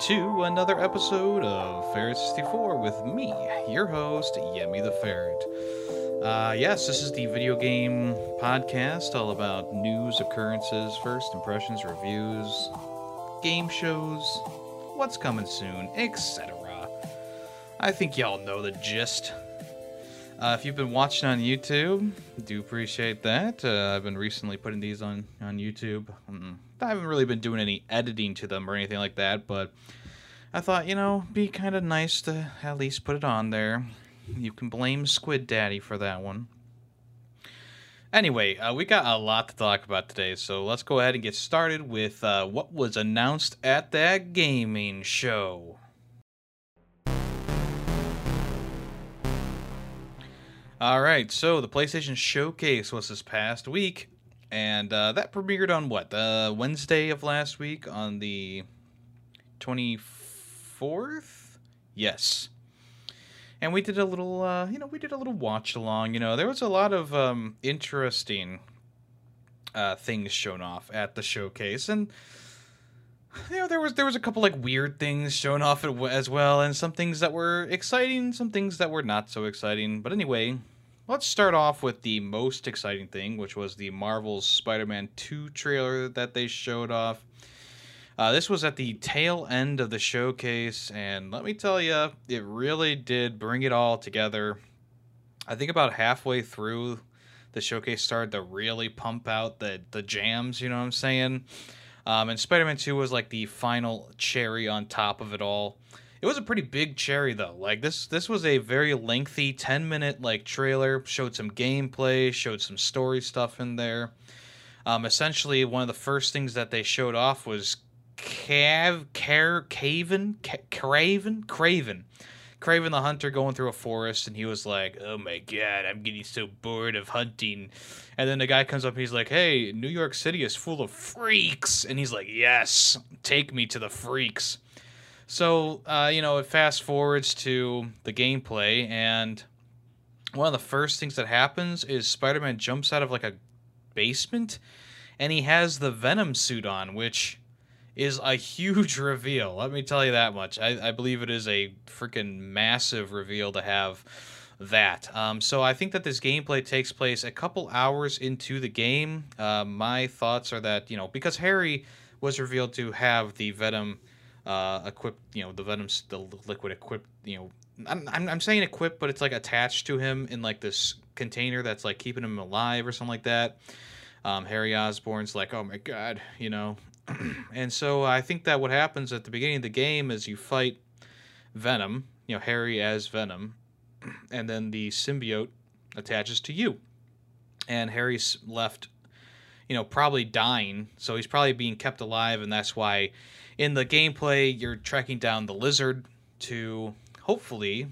to another episode of Ferret 64 with me, your host, Yemmy the Ferret. Uh, yes, this is the video game podcast all about news, occurrences, first impressions, reviews, game shows, what's coming soon, etc. I think y'all know the gist. Uh, if you've been watching on YouTube, do appreciate that. Uh, I've been recently putting these on on YouTube. Mm, I haven't really been doing any editing to them or anything like that, but I thought you know, be kind of nice to at least put it on there. You can blame Squid Daddy for that one. Anyway, uh, we got a lot to talk about today, so let's go ahead and get started with uh, what was announced at that gaming show. All right, so the PlayStation Showcase was this past week, and uh, that premiered on what? Uh, Wednesday of last week on the 24th? Yes. And we did a little, uh, you know, we did a little watch along. You know, there was a lot of um, interesting uh, things shown off at the showcase, and you know, there was there was a couple like weird things shown off as well, and some things that were exciting, some things that were not so exciting. But anyway, let's start off with the most exciting thing, which was the Marvel's Spider-Man 2 trailer that they showed off. Uh, this was at the tail end of the showcase, and let me tell you, it really did bring it all together. I think about halfway through, the showcase started to really pump out the the jams. You know what I'm saying? Um, and Spider-Man 2 was like the final cherry on top of it all. It was a pretty big cherry though. Like this this was a very lengthy 10 minute like trailer, showed some gameplay, showed some story stuff in there. Um, essentially one of the first things that they showed off was Cav Car Caven Craven Craven Craven the hunter going through a forest and he was like, "Oh my god, I'm getting so bored of hunting." And then the guy comes up he's like, "Hey, New York City is full of freaks." And he's like, "Yes, take me to the freaks." So, uh, you know, it fast forwards to the gameplay and one of the first things that happens is Spider-Man jumps out of like a basement and he has the Venom suit on, which is a huge reveal. Let me tell you that much. I, I believe it is a freaking massive reveal to have that. Um, so I think that this gameplay takes place a couple hours into the game. Uh, my thoughts are that you know because Harry was revealed to have the Venom uh, equipped, you know, the Venom, the liquid equipped, you know. I'm, I'm, saying equipped, but it's like attached to him in like this container that's like keeping him alive or something like that. Um, Harry Osborn's like, oh my god, you know, and so I think that what happens at the beginning of the game is you fight Venom, you know, Harry as Venom, and then the symbiote attaches to you. And Harry's left, you know, probably dying, so he's probably being kept alive, and that's why in the gameplay you're tracking down the lizard to hopefully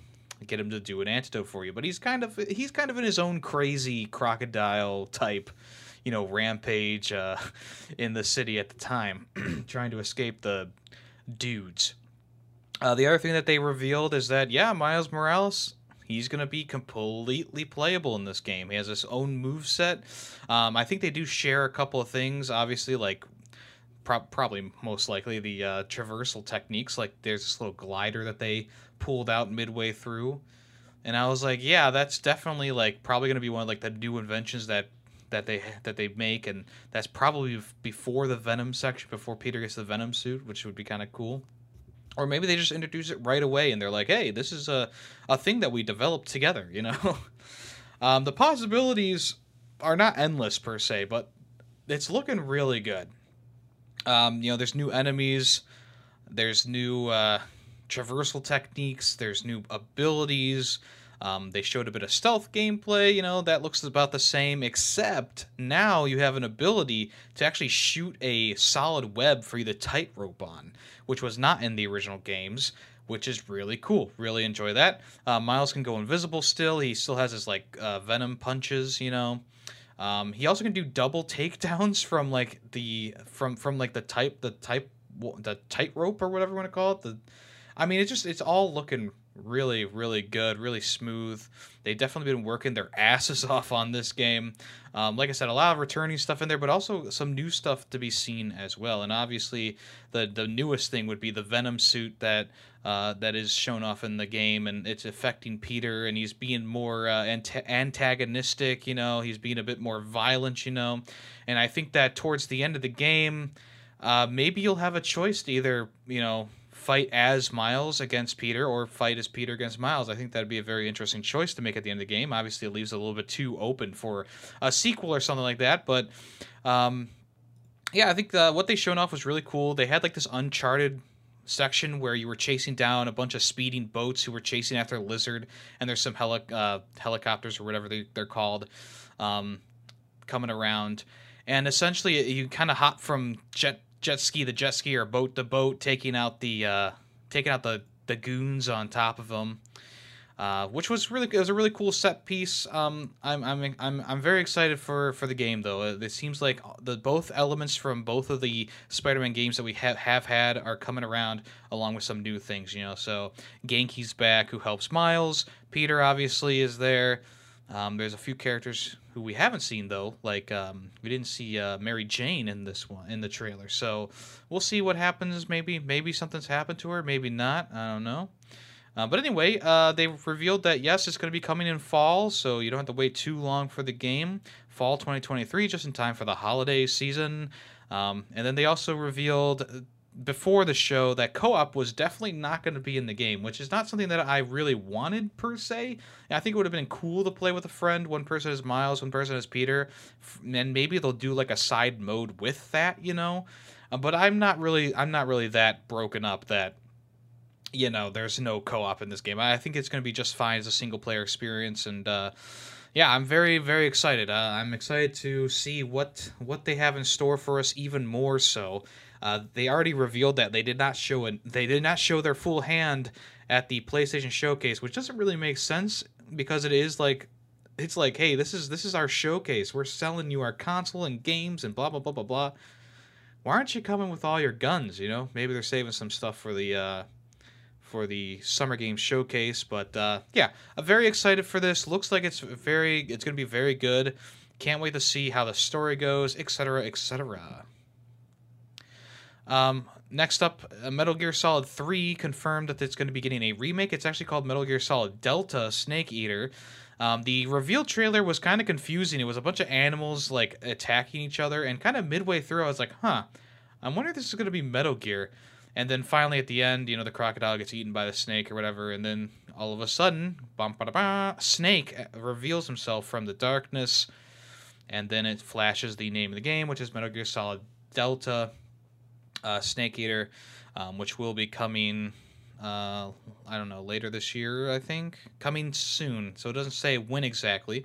get him to do an antidote for you. But he's kind of he's kind of in his own crazy crocodile type you know, rampage uh, in the city at the time, trying to escape the dudes. Uh, the other thing that they revealed is that, yeah, Miles Morales, he's going to be completely playable in this game. He has his own move set. Um, I think they do share a couple of things, obviously, like pro- probably most likely the uh, traversal techniques. Like there's this little glider that they pulled out midway through. And I was like, yeah, that's definitely like probably going to be one of like the new inventions that that they that they make, and that's probably before the Venom section, before Peter gets the Venom suit, which would be kind of cool. Or maybe they just introduce it right away, and they're like, "Hey, this is a a thing that we developed together," you know. um, the possibilities are not endless per se, but it's looking really good. Um, you know, there's new enemies, there's new uh, traversal techniques, there's new abilities. Um, they showed a bit of stealth gameplay, you know, that looks about the same, except now you have an ability to actually shoot a solid web for you to tightrope on, which was not in the original games, which is really cool. Really enjoy that. Uh, Miles can go invisible still. He still has his, like, uh, venom punches, you know. Um, he also can do double takedowns from like the from from like the type the type the tightrope or whatever you want to call it. The, I mean, it's just it's all looking really really good, really smooth. They've definitely been working their asses off on this game. Um, like I said, a lot of returning stuff in there, but also some new stuff to be seen as well. And obviously, the the newest thing would be the Venom suit that uh, that is shown off in the game, and it's affecting Peter, and he's being more uh, antagonistic. You know, he's being a bit more violent. You know, and I think that towards the end of the game, uh, maybe you'll have a choice to either you know fight as Miles against Peter or fight as Peter against Miles. I think that'd be a very interesting choice to make at the end of the game. Obviously, it leaves a little bit too open for a sequel or something like that, but um, yeah, I think the, what they shown off was really cool. They had like this Uncharted section where you were chasing down a bunch of speeding boats who were chasing after a lizard, and there's some heli- uh, helicopters or whatever they, they're called um, coming around. And essentially, you kind of hop from jet jet ski the jet ski or boat the boat, taking out the uh, taking out the the goons on top of them. Uh, which was really it was a really cool set piece. Um, I'm I'm I'm I'm very excited for for the game though. It seems like the both elements from both of the Spider-Man games that we have have had are coming around along with some new things. You know, so Ganke's back, who helps Miles. Peter obviously is there. Um, there's a few characters who we haven't seen though, like um, we didn't see uh, Mary Jane in this one in the trailer. So we'll see what happens. Maybe maybe something's happened to her, maybe not. I don't know. Uh, but anyway, uh, they revealed that yes, it's going to be coming in fall, so you don't have to wait too long for the game. Fall 2023, just in time for the holiday season. Um, and then they also revealed before the show that co-op was definitely not going to be in the game, which is not something that I really wanted per se. I think it would have been cool to play with a friend. One person is Miles, one person is Peter, and maybe they'll do like a side mode with that, you know. Uh, but I'm not really, I'm not really that broken up that you know there's no co-op in this game. I think it's going to be just fine as a single player experience, and uh, yeah, I'm very, very excited. Uh, I'm excited to see what what they have in store for us, even more so uh, they already revealed that they did not show it. They did not show their full hand at the PlayStation Showcase, which doesn't really make sense because it is like it's like, hey, this is this is our showcase. We're selling you our console and games and blah blah blah blah blah. Why aren't you coming with all your guns? You know, maybe they're saving some stuff for the uh, for the Summer Games Showcase. But uh, yeah, I'm very excited for this. Looks like it's very, it's going to be very good. Can't wait to see how the story goes, etc., etc. Um, next up, uh, Metal Gear Solid 3 confirmed that it's going to be getting a remake. It's actually called Metal Gear Solid Delta Snake Eater. Um, the reveal trailer was kind of confusing. It was a bunch of animals like attacking each other, and kind of midway through, I was like, huh, I'm wondering if this is going to be Metal Gear. And then finally at the end, you know, the crocodile gets eaten by the snake or whatever, and then all of a sudden, bum, ba, ba, Snake uh, reveals himself from the darkness, and then it flashes the name of the game, which is Metal Gear Solid Delta uh, Snake Eater, um, which will be coming. Uh, I don't know later this year. I think coming soon. So it doesn't say when exactly.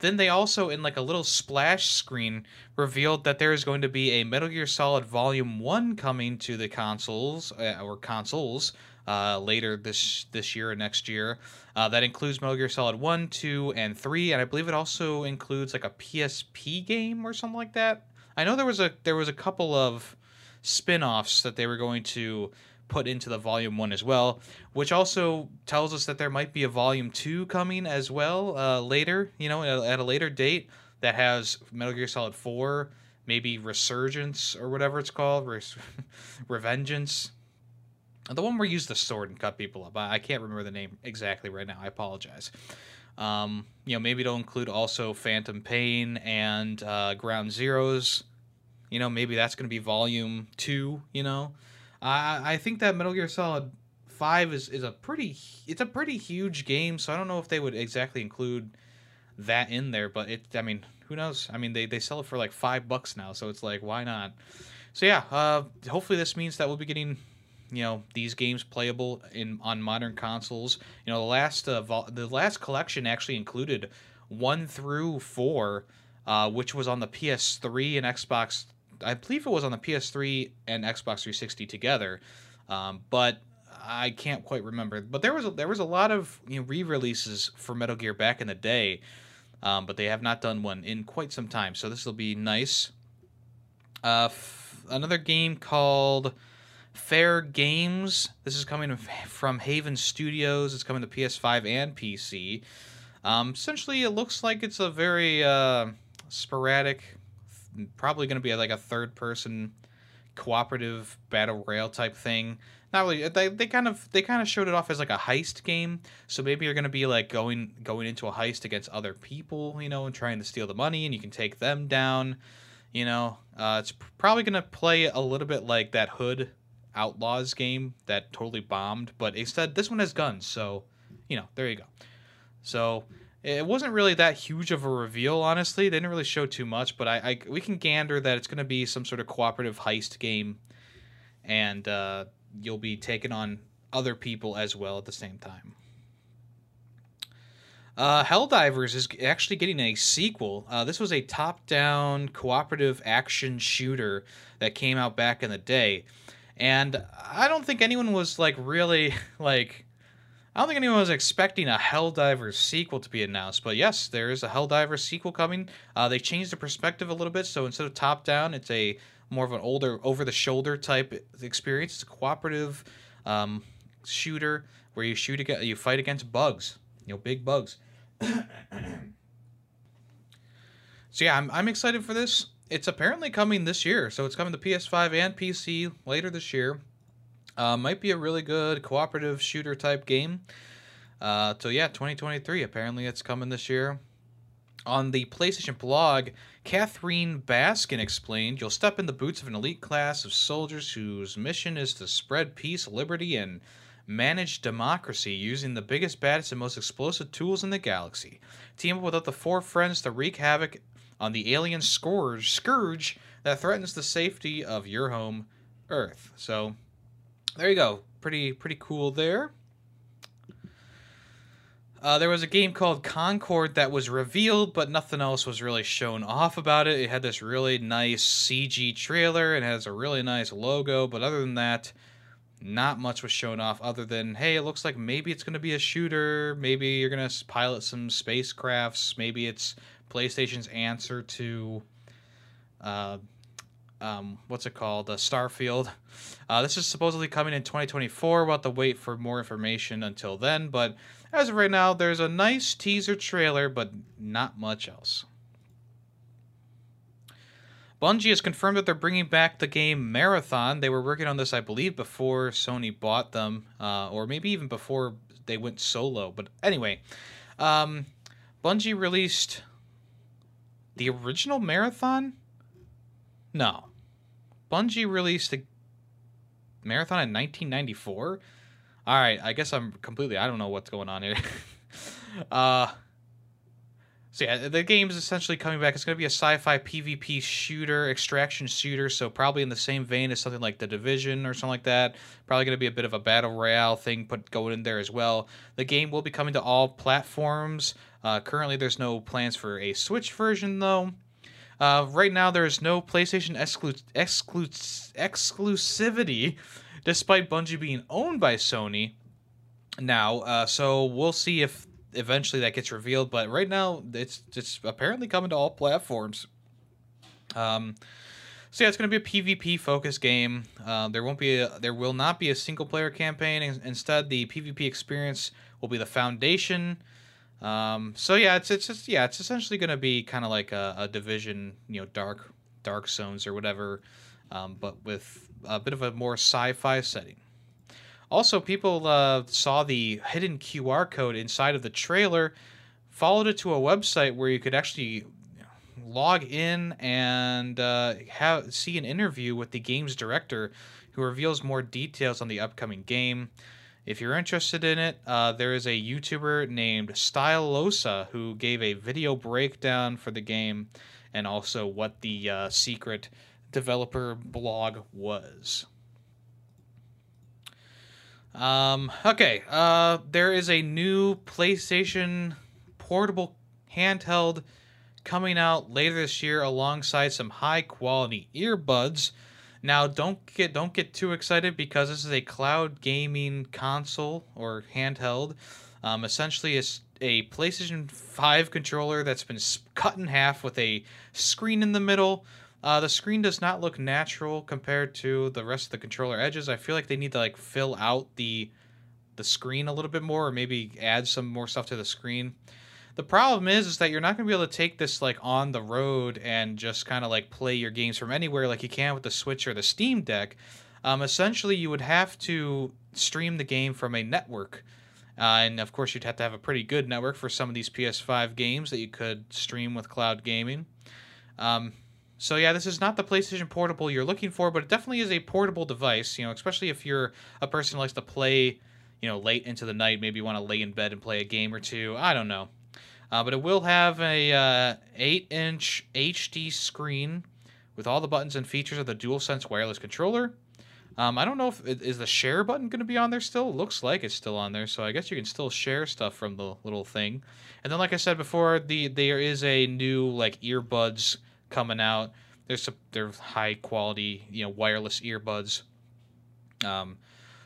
Then they also, in like a little splash screen, revealed that there is going to be a Metal Gear Solid Volume One coming to the consoles uh, or consoles uh, later this this year or next year. Uh, that includes Metal Gear Solid One, Two, and Three, and I believe it also includes like a PSP game or something like that. I know there was a there was a couple of spin-offs that they were going to put into the volume one as well which also tells us that there might be a volume two coming as well uh, later you know at a later date that has metal gear solid 4 maybe resurgence or whatever it's called revengeance. The one where you use the sword and cut people up. I can't remember the name exactly right now. I apologize. Um, you know maybe it'll include also phantom pain and uh, ground zeroes you know, maybe that's going to be volume two. You know, I I think that Metal Gear Solid Five is is a pretty it's a pretty huge game. So I don't know if they would exactly include that in there, but it I mean who knows? I mean they they sell it for like five bucks now, so it's like why not? So yeah, uh, hopefully this means that we'll be getting you know these games playable in on modern consoles. You know the last uh, vol- the last collection actually included one through four, uh, which was on the PS3 and Xbox I believe it was on the PS3 and Xbox 360 together, um, but I can't quite remember. But there was a, there was a lot of you know, re-releases for Metal Gear back in the day. um, but they have not done one in quite some time. So this will be nice. Uh, f- another game called Fair Games. This is coming from Haven Studios. It's coming to PS5 and PC. Um, essentially, it looks like it's a very uh, sporadic, probably going to be like a third-person cooperative battle royale type thing. Not really. They, they kind of they kind of showed it off as like a heist game. So maybe you're going to be like going going into a heist against other people, you know, and trying to steal the money, and you can take them down. You know, uh, it's probably going to play a little bit like that Hood Outlaws game that totally bombed, but instead this one has guns. So, you know, there you go. So it wasn't really that huge of a reveal, honestly. They didn't really show too much, but I, I we can gander that it's going to be some sort of cooperative heist game, and uh, you'll be taking on other people as well at the same time. Uh, Helldivers is actually getting a sequel. Uh, this was a top-down cooperative action shooter that came out back in the day, and I don't think anyone was like really like. I don't think anyone was expecting a Helldivers sequel to be announced, but yes, there is a Helldivers sequel coming. Uh, they changed the perspective a little bit, so instead of top-down, it's a more of an older, over-the-shoulder type experience. It's a cooperative um, shooter where you shoot against, you fight against bugs, you know, big bugs. so yeah, I'm, I'm excited for this. It's apparently coming this year, so it's coming to PS5 and PC later this year. Uh, might be a really good cooperative shooter type game. Uh, so yeah, 2023. Apparently, it's coming this year. On the PlayStation blog, Catherine Baskin explained, "You'll step in the boots of an elite class of soldiers whose mission is to spread peace, liberty, and manage democracy using the biggest, baddest, and most explosive tools in the galaxy. Team up with to four friends to wreak havoc on the alien scourge, scourge that threatens the safety of your home, Earth." So, there you go. Pretty pretty cool there. Uh, there was a game called Concord that was revealed, but nothing else was really shown off about it. It had this really nice CG trailer. It has a really nice logo, but other than that, not much was shown off other than, hey, it looks like maybe it's going to be a shooter. Maybe you're going to pilot some spacecrafts. Maybe it's PlayStation's answer to. Uh, um, what's it called? Uh, Starfield. Uh, this is supposedly coming in 2024. We'll have to wait for more information until then, but as of right now, there's a nice teaser trailer, but not much else. Bungie has confirmed that they're bringing back the game Marathon. They were working on this, I believe, before Sony bought them, uh, or maybe even before they went solo. But anyway, um, Bungie released the original Marathon. No, Bungie released a Marathon in 1994. All right, I guess I'm completely. I don't know what's going on here. uh, so yeah, the game's essentially coming back. It's going to be a sci-fi PvP shooter, extraction shooter. So probably in the same vein as something like The Division or something like that. Probably going to be a bit of a battle royale thing put going in there as well. The game will be coming to all platforms. Uh, currently, there's no plans for a Switch version though. Uh, right now, there is no PlayStation exclu- exclu- exclusivity despite Bungie being owned by Sony now. Uh, so we'll see if eventually that gets revealed. But right now, it's it's apparently coming to all platforms. Um, so yeah, it's going to be a PvP focused game. Uh, there won't be a, there will not be a single player campaign. Instead, the PvP experience will be the foundation. Um, so yeah, it's it's just yeah, it's essentially going to be kind of like a, a, division, you know, dark dark zones or whatever, um, but with a bit of a more sci-fi setting. Also, people uh, saw the hidden QR code inside of the trailer, followed it to a website where you could actually log in and uh, have see an interview with the game's director, who reveals more details on the upcoming game. If you're interested in it, uh, there is a YouTuber named Stylosa who gave a video breakdown for the game and also what the uh, secret developer blog was. Um, okay, uh, there is a new PlayStation portable handheld coming out later this year alongside some high quality earbuds. Now, don't get don't get too excited because this is a cloud gaming console or handheld. Um, essentially, it's a PlayStation 5 controller that's been cut in half with a screen in the middle. Uh, the screen does not look natural compared to the rest of the controller edges. I feel like they need to like fill out the the screen a little bit more, or maybe add some more stuff to the screen. The problem is, is that you're not going to be able to take this like on the road and just kind of like play your games from anywhere like you can with the Switch or the Steam Deck. Um, essentially, you would have to stream the game from a network. Uh, and of course, you'd have to have a pretty good network for some of these PS5 games that you could stream with cloud gaming. Um, so yeah, this is not the PlayStation Portable you're looking for, but it definitely is a portable device. You know, especially if you're a person who likes to play, you know, late into the night. Maybe you want to lay in bed and play a game or two. I don't know. Uh, but it will have a uh, 8-inch HD screen with all the buttons and features of the DualSense wireless controller. Um, I don't know if is the share button going to be on there still. It looks like it's still on there, so I guess you can still share stuff from the little thing. And then, like I said before, the there is a new like earbuds coming out. There's some they're high quality, you know, wireless earbuds. Um,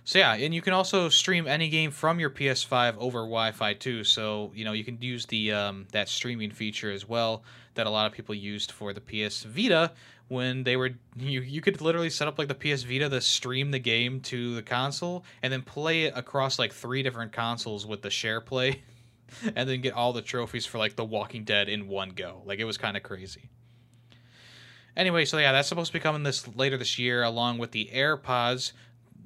so yeah, and you can also stream any game from your PS5 over Wi-Fi too. So you know you can use the um, that streaming feature as well that a lot of people used for the PS Vita when they were you you could literally set up like the PS Vita to stream the game to the console and then play it across like three different consoles with the share play and then get all the trophies for like The Walking Dead in one go. Like it was kind of crazy. Anyway, so yeah, that's supposed to be coming this later this year along with the AirPods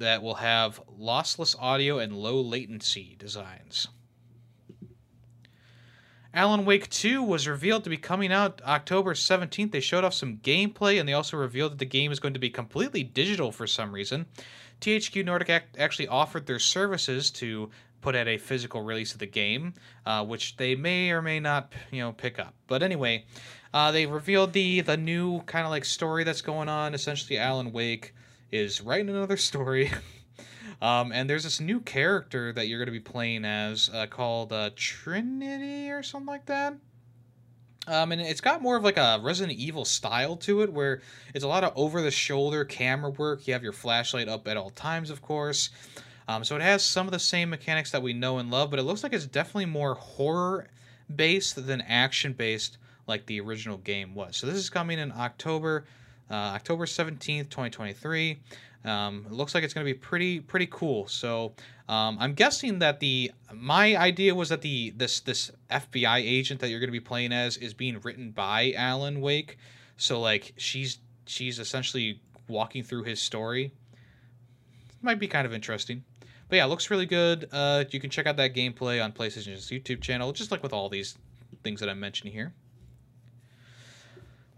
that will have lossless audio and low latency designs. Alan Wake 2 was revealed to be coming out October 17th. They showed off some gameplay and they also revealed that the game is going to be completely digital for some reason. THQ Nordic actually offered their services to put out a physical release of the game, uh, which they may or may not, you know, pick up. But anyway, uh, they revealed the the new kind of like story that's going on. Essentially, Alan Wake is writing another story. um, and there's this new character that you're going to be playing as uh, called uh, Trinity or something like that. Um, and it's got more of like a Resident Evil style to it, where it's a lot of over the shoulder camera work. You have your flashlight up at all times, of course. Um, so it has some of the same mechanics that we know and love, but it looks like it's definitely more horror based than action based, like the original game was. So this is coming in October uh, October 17th, 2023. Um, it looks like it's going to be pretty pretty cool. So um, I'm guessing that the my idea was that the this this FBI agent that you're going to be playing as is being written by Alan Wake. So like she's she's essentially walking through his story. Might be kind of interesting. But yeah, looks really good. Uh, you can check out that gameplay on PlayStation's YouTube channel, just like with all these things that I'm mentioning here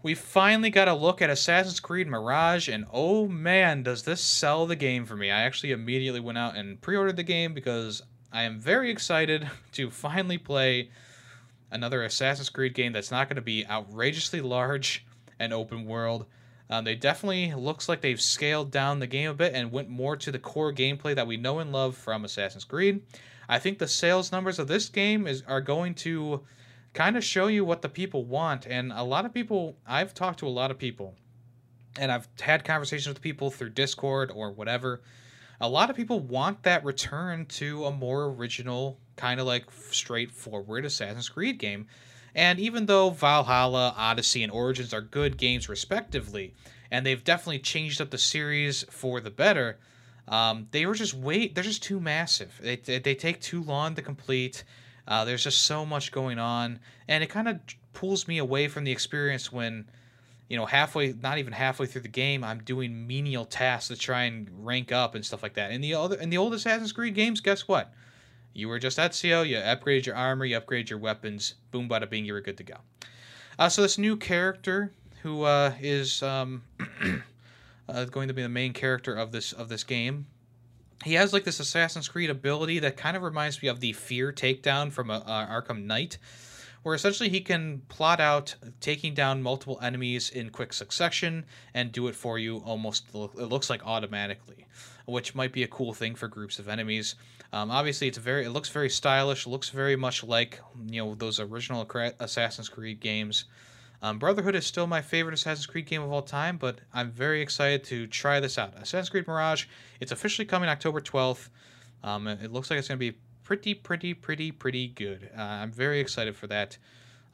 we finally got a look at Assassin's Creed Mirage, and oh man, does this sell the game for me. I actually immediately went out and pre ordered the game because I am very excited to finally play another Assassin's Creed game that's not going to be outrageously large and open world. Um, they definitely looks like they've scaled down the game a bit and went more to the core gameplay that we know and love from Assassin's Creed. I think the sales numbers of this game is are going to kind of show you what the people want. And a lot of people, I've talked to a lot of people, and I've had conversations with people through Discord or whatever. A lot of people want that return to a more original, kind of like straightforward Assassin's Creed game. And even though Valhalla, Odyssey, and Origins are good games respectively, and they've definitely changed up the series for the better, um, they were just wait. They're just too massive. They, they take too long to complete. Uh, there's just so much going on, and it kind of pulls me away from the experience when, you know, halfway, not even halfway through the game, I'm doing menial tasks to try and rank up and stuff like that. In the other, in the old Assassin's Creed games, guess what? You were just Ezio, you upgrade your armor, you upgrade your weapons, boom, bada bing, you were good to go. Uh, so this new character who uh, is um, uh, going to be the main character of this of this game he has like this Assassin's Creed ability that kind of reminds me of the Fear takedown from uh, Arkham Knight, where essentially he can plot out taking down multiple enemies in quick succession and do it for you almost, it looks like automatically, which might be a cool thing for groups of enemies. Um, obviously, it's very, it looks very stylish, looks very much like, you know, those original Assassin's Creed games. Um, Brotherhood is still my favorite Assassin's Creed game of all time, but I'm very excited to try this out. Assassin's Creed Mirage, it's officially coming October 12th. Um, it looks like it's going to be pretty, pretty, pretty, pretty good. Uh, I'm very excited for that.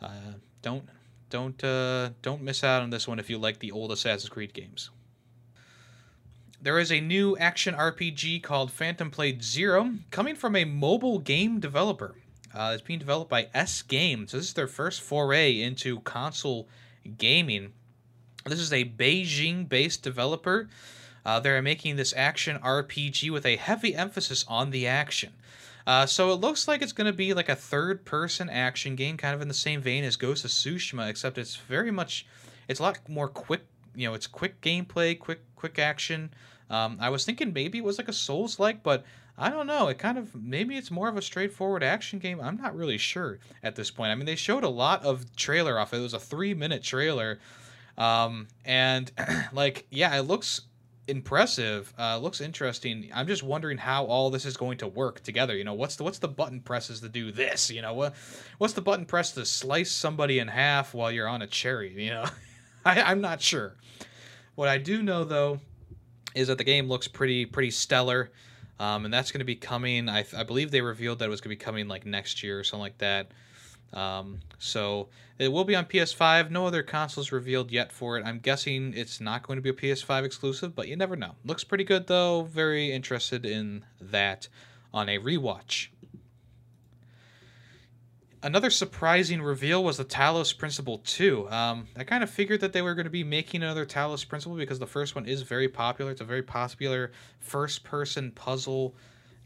Uh, don't don't uh, don't miss out on this one if you like the old Assassin's Creed games. There is a new action RPG called Phantom Blade Zero coming from a mobile game developer. Uh, it's being developed by S Game, So this is their first foray into console gaming. This is a Beijing-based developer. Uh, they're making this action RPG with a heavy emphasis on the action. Uh, so it looks like it's going to be like a third person action game, kind of in the same vein as Ghost of Tsushima, except it's very much, it's a lot more quick. You know, it's quick gameplay, quick quick action. Um, I was thinking maybe it was like a Souls like, but I don't know. It kind of maybe it's more of a straightforward action game. I'm not really sure at this point. I mean, they showed a lot of trailer off. It was a three minute trailer, um, and like yeah, it looks impressive. Uh, looks interesting. I'm just wondering how all this is going to work together. You know, what's the what's the button presses to do this? You know, what what's the button press to slice somebody in half while you're on a cherry? You know, I, I'm not sure. What I do know though is that the game looks pretty pretty stellar. Um, and that's going to be coming. I, I believe they revealed that it was going to be coming like next year or something like that. Um, so it will be on PS5. No other consoles revealed yet for it. I'm guessing it's not going to be a PS5 exclusive, but you never know. Looks pretty good though. Very interested in that on a rewatch. Another surprising reveal was the Talos Principle 2. Um, I kind of figured that they were going to be making another Talos Principle because the first one is very popular. It's a very popular first person puzzle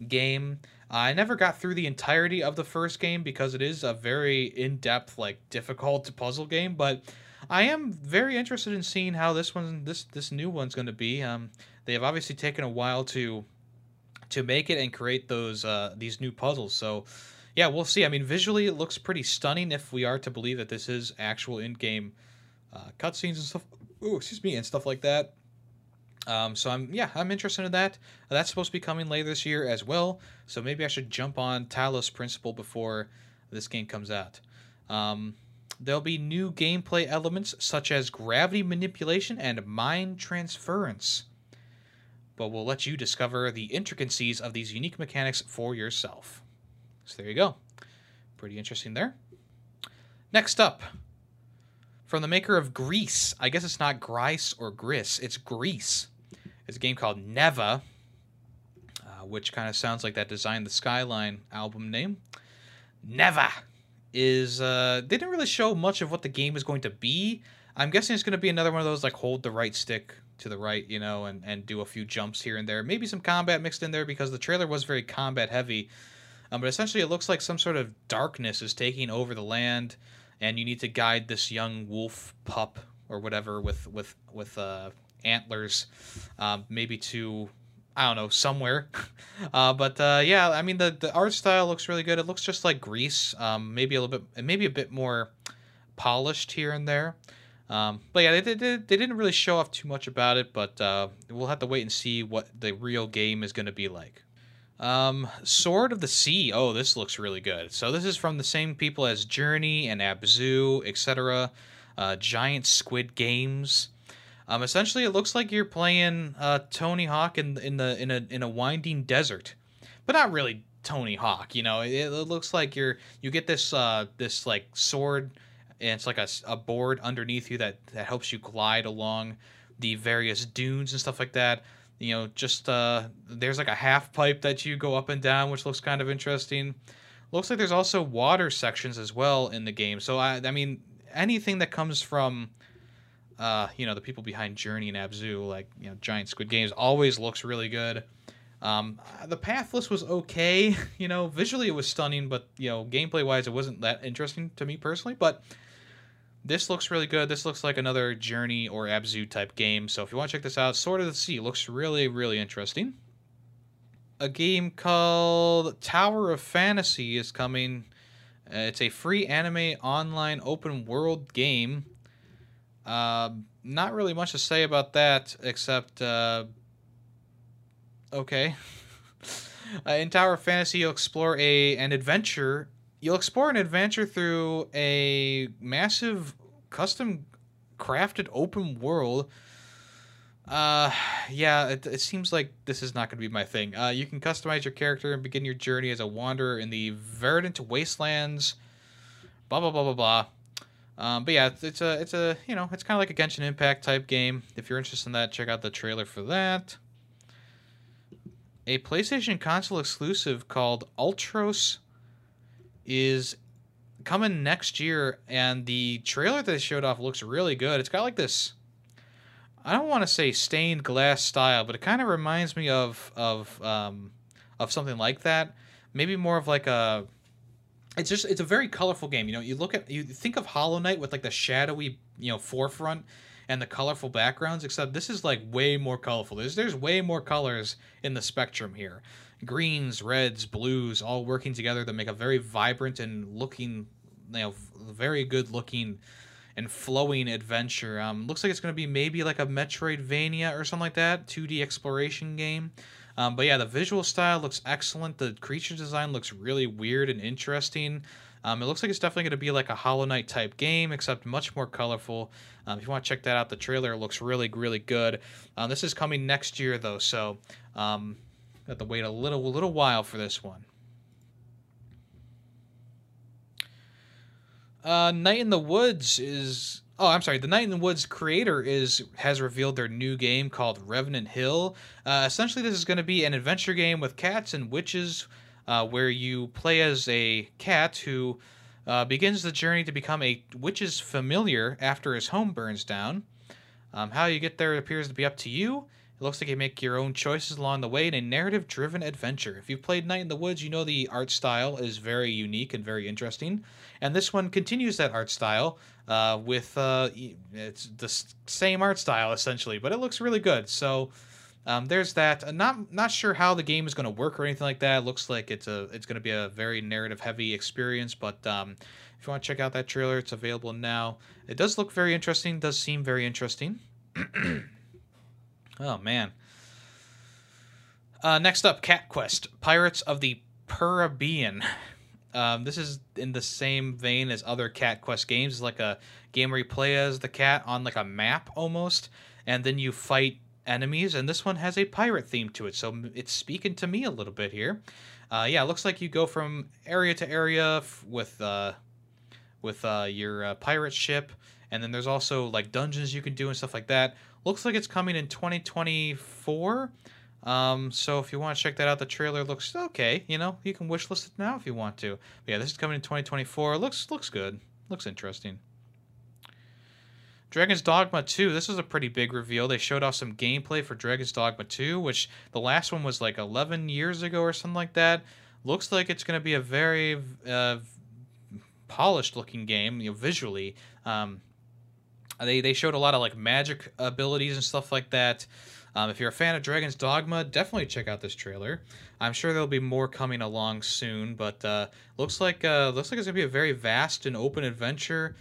game. I never got through the entirety of the first game because it is a very in depth, like difficult puzzle game, but I am very interested in seeing how this one this this new one's going to be. Um, they have obviously taken a while to to make it and create those uh, these new puzzles. So yeah, we'll see. I mean, visually, it looks pretty stunning if we are to believe that this is actual in-game uh, cutscenes and stuff. Ooh, excuse me, and stuff like that. Um, so I'm yeah, I'm interested in that. That's supposed to be coming later this year as well. So maybe I should jump on Talos Principle before this game comes out. Um, there'll be new gameplay elements such as gravity manipulation and mind transference. But we'll let you discover the intricacies of these unique mechanics for yourself. So there you go. Pretty interesting there. Next up, from the maker of Grease. I guess it's not Grice or Gris, it's Grease. It's a game called Neva, uh, which kind of sounds like that Design the Skyline album name. Neva is, uh, they didn't really show much of what the game is going to be. I'm guessing it's going to be another one of those, like, hold the right stick to the right, you know, and, and do a few jumps here and there. Maybe some combat mixed in there because the trailer was very combat heavy. Um, but essentially, it looks like some sort of darkness is taking over the land, and you need to guide this young wolf pup or whatever with with with uh, antlers, um, maybe to I don't know somewhere. uh, but uh, yeah, I mean the the art style looks really good. It looks just like Gris, um, maybe a little bit, maybe a bit more polished here and there. Um, but yeah, they, they, they didn't really show off too much about it, but uh, we'll have to wait and see what the real game is going to be like. Um, Sword of the Sea. Oh, this looks really good. So this is from the same people as Journey and Abzu, etc. Uh, Giant Squid Games. Um, essentially, it looks like you're playing uh, Tony Hawk in in the in a in a winding desert, but not really Tony Hawk. You know, it, it looks like you're you get this uh, this like sword, and it's like a, a board underneath you that that helps you glide along the various dunes and stuff like that you know, just uh, there's like a half pipe that you go up and down, which looks kind of interesting. Looks like there's also water sections as well in the game. So I, I mean, anything that comes from, uh, you know, the people behind Journey and Abzu, like you know, Giant Squid Games, always looks really good. Um, the Pathless was okay. You know, visually it was stunning, but you know, gameplay wise, it wasn't that interesting to me personally. But this looks really good. This looks like another Journey or Abzu type game. So if you want to check this out, Sword of the Sea looks really, really interesting. A game called Tower of Fantasy is coming. Uh, it's a free anime online open world game. Uh, not really much to say about that, except, uh, okay. Uh, in Tower of Fantasy, you'll explore a an adventure You'll explore an adventure through a massive custom crafted open world Uh, yeah, it, it seems like this is not going to be my thing. Uh, you can customize your character and begin your journey as a wanderer in the verdant wastelands. Blah blah blah blah blah. Um, but yeah, it's, it's a it's a you know it's kind of like a Genshin Impact type game. If you're interested in that, check out the trailer for that. A PlayStation console exclusive called Ultros is coming next year, and the trailer that they showed off looks really good. It's got like this I don't want to say stained glass style, but it kind of reminds me of of um, of something like that. Maybe more of like a. It's just it's a very colorful game. You know, you look at you think of Hollow Knight with like the shadowy you know forefront and the colorful backgrounds. Except this is like way more colorful. There's there's way more colors in the spectrum here. Greens, reds, blues, all working together to make a very vibrant and looking, you know, very good looking and flowing adventure. Um, looks like it's going to be maybe like a Metroidvania or something like that, 2D exploration game. Um, but yeah, the visual style looks excellent. The creature design looks really weird and interesting. Um, it looks like it's definitely going to be like a Hollow Knight type game, except much more colorful. Um, if you want to check that out, the trailer looks really, really good. Um, this is coming next year though, so um, have to wait a little, little while for this one. Uh, Night in the Woods is. Oh, I'm sorry. The Night in the Woods creator is has revealed their new game called Revenant Hill. Uh, essentially, this is going to be an adventure game with cats and witches, uh, where you play as a cat who uh, begins the journey to become a witch's familiar after his home burns down. Um, how you get there appears to be up to you. It looks like you make your own choices along the way in a narrative driven adventure. If you've played Night in the Woods, you know the art style is very unique and very interesting. And this one continues that art style uh, with uh, it's the same art style essentially, but it looks really good. So um, there's that. I'm not not sure how the game is going to work or anything like that. It looks like it's a it's going to be a very narrative heavy experience, but um, if you want to check out that trailer, it's available now. It does look very interesting. Does seem very interesting. Oh man. Uh, next up, Cat Quest: Pirates of the Purribean. Um, this is in the same vein as other Cat Quest games. It's like a game where you play as the cat on like a map almost, and then you fight enemies. And this one has a pirate theme to it, so it's speaking to me a little bit here. Uh, yeah, it looks like you go from area to area f- with uh, with uh, your uh, pirate ship, and then there's also like dungeons you can do and stuff like that. Looks like it's coming in 2024. Um, so if you want to check that out, the trailer looks okay. You know, you can wishlist it now if you want to. But yeah, this is coming in 2024. looks looks good. Looks interesting. Dragon's Dogma 2. This was a pretty big reveal. They showed off some gameplay for Dragon's Dogma 2, which the last one was like 11 years ago or something like that. Looks like it's going to be a very uh, polished looking game, you know, visually. Um, they they showed a lot of like magic abilities and stuff like that. Um, if you're a fan of Dragon's Dogma, definitely check out this trailer. I'm sure there'll be more coming along soon, but uh, looks like uh, looks like it's gonna be a very vast and open adventure.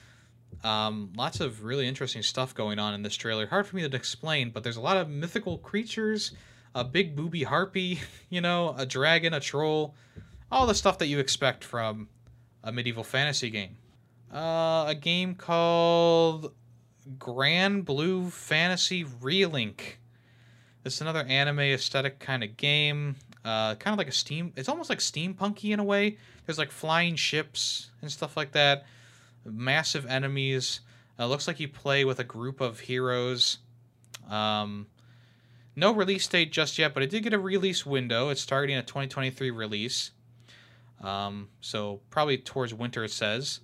Um, lots of really interesting stuff going on in this trailer. Hard for me to explain, but there's a lot of mythical creatures, a big booby harpy, you know, a dragon, a troll, all the stuff that you expect from a medieval fantasy game. Uh, a game called Granblue Fantasy Relink. It's another anime aesthetic kind of game. Uh, kind of like a steam. It's almost like steampunky in a way. There's like flying ships and stuff like that. Massive enemies. Uh, looks like you play with a group of heroes. Um, no release date just yet, but it did get a release window. It's targeting a 2023 release. Um, so probably towards winter, it says.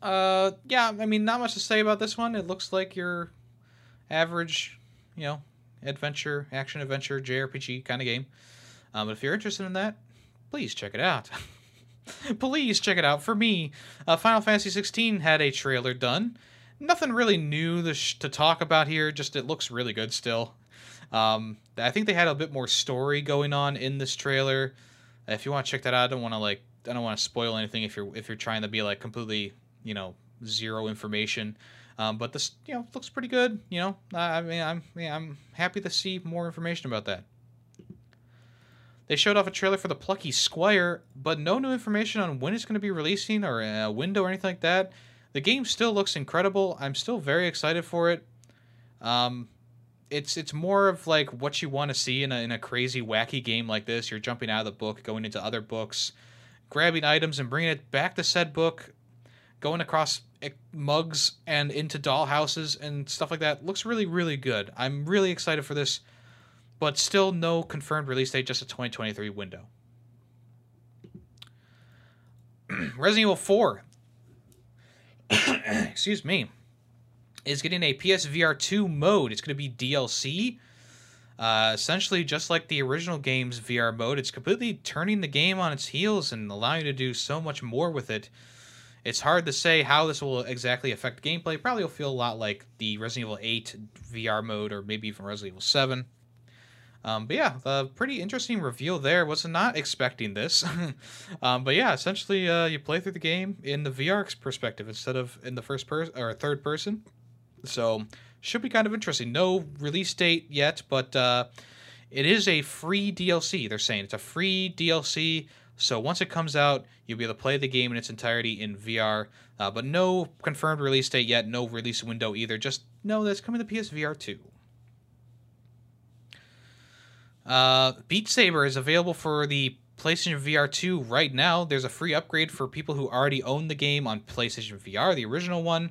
Uh, yeah, I mean, not much to say about this one. It looks like your average, you know, adventure, action adventure, JRPG kind of game. Um, but if you're interested in that, please check it out. please check it out. For me, uh, Final Fantasy 16 had a trailer done. Nothing really new to, sh- to talk about here. Just it looks really good still. Um, I think they had a bit more story going on in this trailer. If you want to check that out, I don't want to like I don't want to spoil anything if you're if you're trying to be like completely you know zero information. Um, but this you know looks pretty good. You know, I mean I'm yeah, I'm happy to see more information about that. They showed off a trailer for the Plucky Squire, but no new information on when it's going to be releasing or a window or anything like that. The game still looks incredible. I'm still very excited for it. Um, it's it's more of like what you want to see in a in a crazy wacky game like this. You're jumping out of the book, going into other books, grabbing items and bringing it back to said book, going across eh, mugs and into dollhouses and stuff like that. Looks really really good. I'm really excited for this, but still no confirmed release date, just a 2023 window. Resident Evil 4. Excuse me is getting a PSVR 2 mode. It's going to be DLC. Uh, essentially, just like the original game's VR mode, it's completely turning the game on its heels and allowing you to do so much more with it. It's hard to say how this will exactly affect gameplay. Probably will feel a lot like the Resident Evil 8 VR mode, or maybe even Resident Evil 7. Um, but yeah, a pretty interesting reveal there. Was not expecting this. um, but yeah, essentially, uh, you play through the game in the VR perspective instead of in the first person or third person. So should be kind of interesting. No release date yet, but uh, it is a free DLC. They're saying it's a free DLC. So once it comes out, you'll be able to play the game in its entirety in VR. Uh, but no confirmed release date yet. No release window either. Just know that it's coming to PSVR 2. Uh, Beat Saber is available for the PlayStation VR 2 right now. There's a free upgrade for people who already own the game on PlayStation VR, the original one.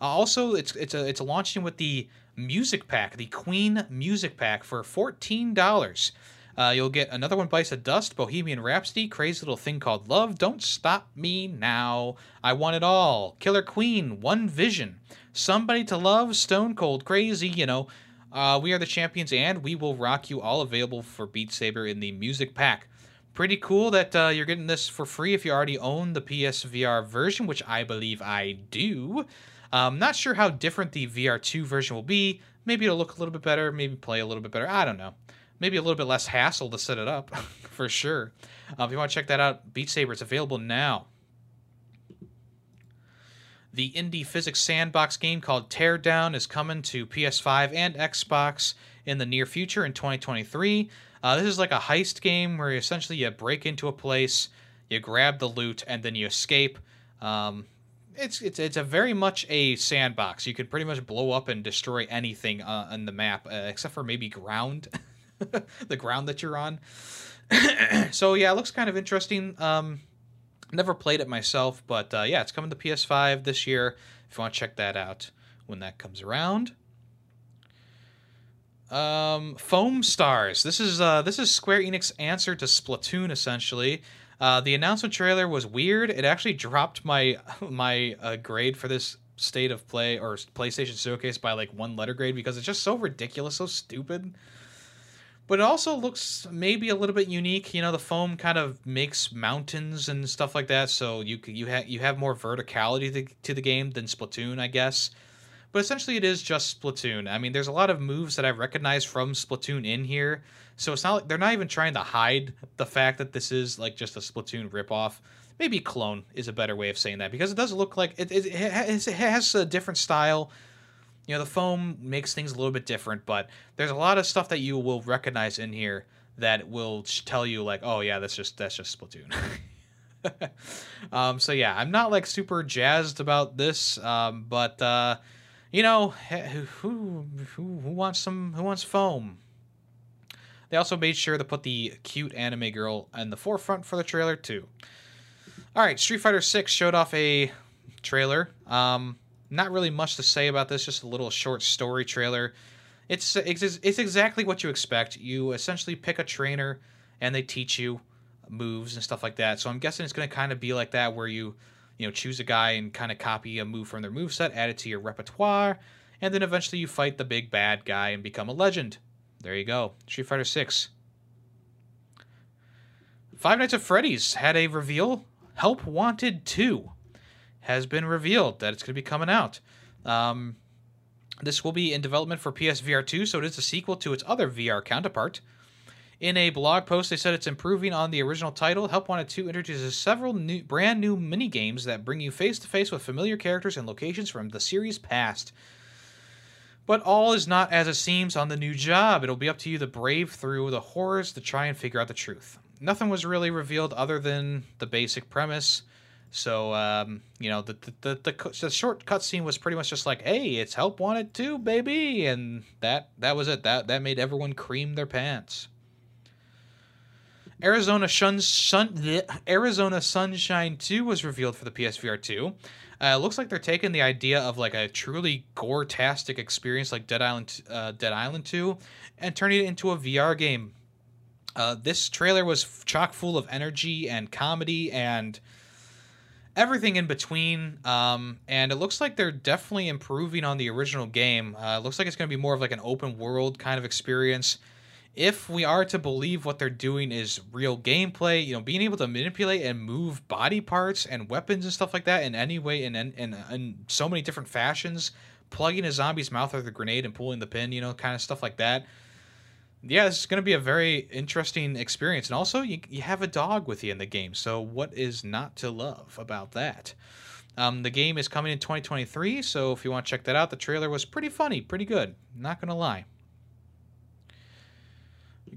Uh, also, it's it's a it's launching with the music pack, the Queen music pack for fourteen dollars. Uh, you'll get another one bites of dust, Bohemian Rhapsody, crazy little thing called love. Don't stop me now. I want it all. Killer Queen, One Vision, somebody to love, Stone Cold Crazy. You know, uh, we are the champions, and we will rock you. All available for Beat Saber in the music pack. Pretty cool that uh, you're getting this for free if you already own the PSVR version, which I believe I do. Um, not sure how different the VR2 version will be. Maybe it'll look a little bit better, maybe play a little bit better. I don't know. Maybe a little bit less hassle to set it up, for sure. Uh, if you want to check that out, Beat Saber is available now. The indie physics sandbox game called Teardown is coming to PS5 and Xbox in the near future in 2023. Uh, this is like a heist game where essentially you break into a place, you grab the loot, and then you escape. Um, it's it's it's a very much a sandbox. You could pretty much blow up and destroy anything uh, on the map, uh, except for maybe ground, the ground that you're on. so yeah, it looks kind of interesting. Um, never played it myself, but uh, yeah, it's coming to PS5 this year. If you want to check that out when that comes around. Um, Foamstars. This is uh, this is Square Enix answer to Splatoon essentially. Uh, the announcement trailer was weird. It actually dropped my my uh, grade for this state of play or PlayStation Showcase by like one letter grade because it's just so ridiculous, so stupid. But it also looks maybe a little bit unique. You know, the foam kind of makes mountains and stuff like that, so you you have you have more verticality to, to the game than Splatoon, I guess. But essentially, it is just Splatoon. I mean, there's a lot of moves that I recognize from Splatoon in here, so it's not like they're not even trying to hide the fact that this is like just a Splatoon ripoff. Maybe clone is a better way of saying that because it does look like it, it, it has a different style. You know, the foam makes things a little bit different, but there's a lot of stuff that you will recognize in here that will tell you like, oh yeah, that's just that's just Splatoon. um, so yeah, I'm not like super jazzed about this, um, but uh, you know, who, who who wants some who wants foam? They also made sure to put the cute anime girl in the forefront for the trailer too. All right, Street Fighter 6 showed off a trailer. Um, not really much to say about this, just a little short story trailer. It's it's, it's exactly what you expect. You essentially pick a trainer and they teach you moves and stuff like that. So I'm guessing it's going to kind of be like that where you you know, choose a guy and kind of copy a move from their move set, add it to your repertoire, and then eventually you fight the big bad guy and become a legend. There you go. Street Fighter 6. Five Nights at Freddy's had a reveal. Help Wanted 2 has been revealed that it's going to be coming out. Um, this will be in development for PSVR 2, so it is a sequel to its other VR counterpart. In a blog post, they said it's improving on the original title. Help Wanted 2 introduces several new, brand new mini games that bring you face to face with familiar characters and locations from the series past. But all is not as it seems on the new job. It'll be up to you to brave through the horrors to try and figure out the truth. Nothing was really revealed other than the basic premise. So um, you know the the, the the the short cutscene was pretty much just like, "Hey, it's help wanted too, baby," and that that was it. That that made everyone cream their pants. Arizona Shun, Sun, Arizona Sunshine 2 was revealed for the PSVR 2. Uh, it looks like they're taking the idea of like a truly gore-tastic experience like Dead Island, uh, Dead Island 2, and turning it into a VR game. Uh, this trailer was chock full of energy and comedy and everything in between. Um, and it looks like they're definitely improving on the original game. Uh, it looks like it's going to be more of like an open world kind of experience if we are to believe what they're doing is real gameplay, you know, being able to manipulate and move body parts and weapons and stuff like that in any way and in, in, in so many different fashions, plugging a zombie's mouth with a grenade and pulling the pin, you know, kind of stuff like that. Yeah, is going to be a very interesting experience. And also, you, you have a dog with you in the game. So, what is not to love about that? Um, the game is coming in 2023. So, if you want to check that out, the trailer was pretty funny, pretty good. Not going to lie.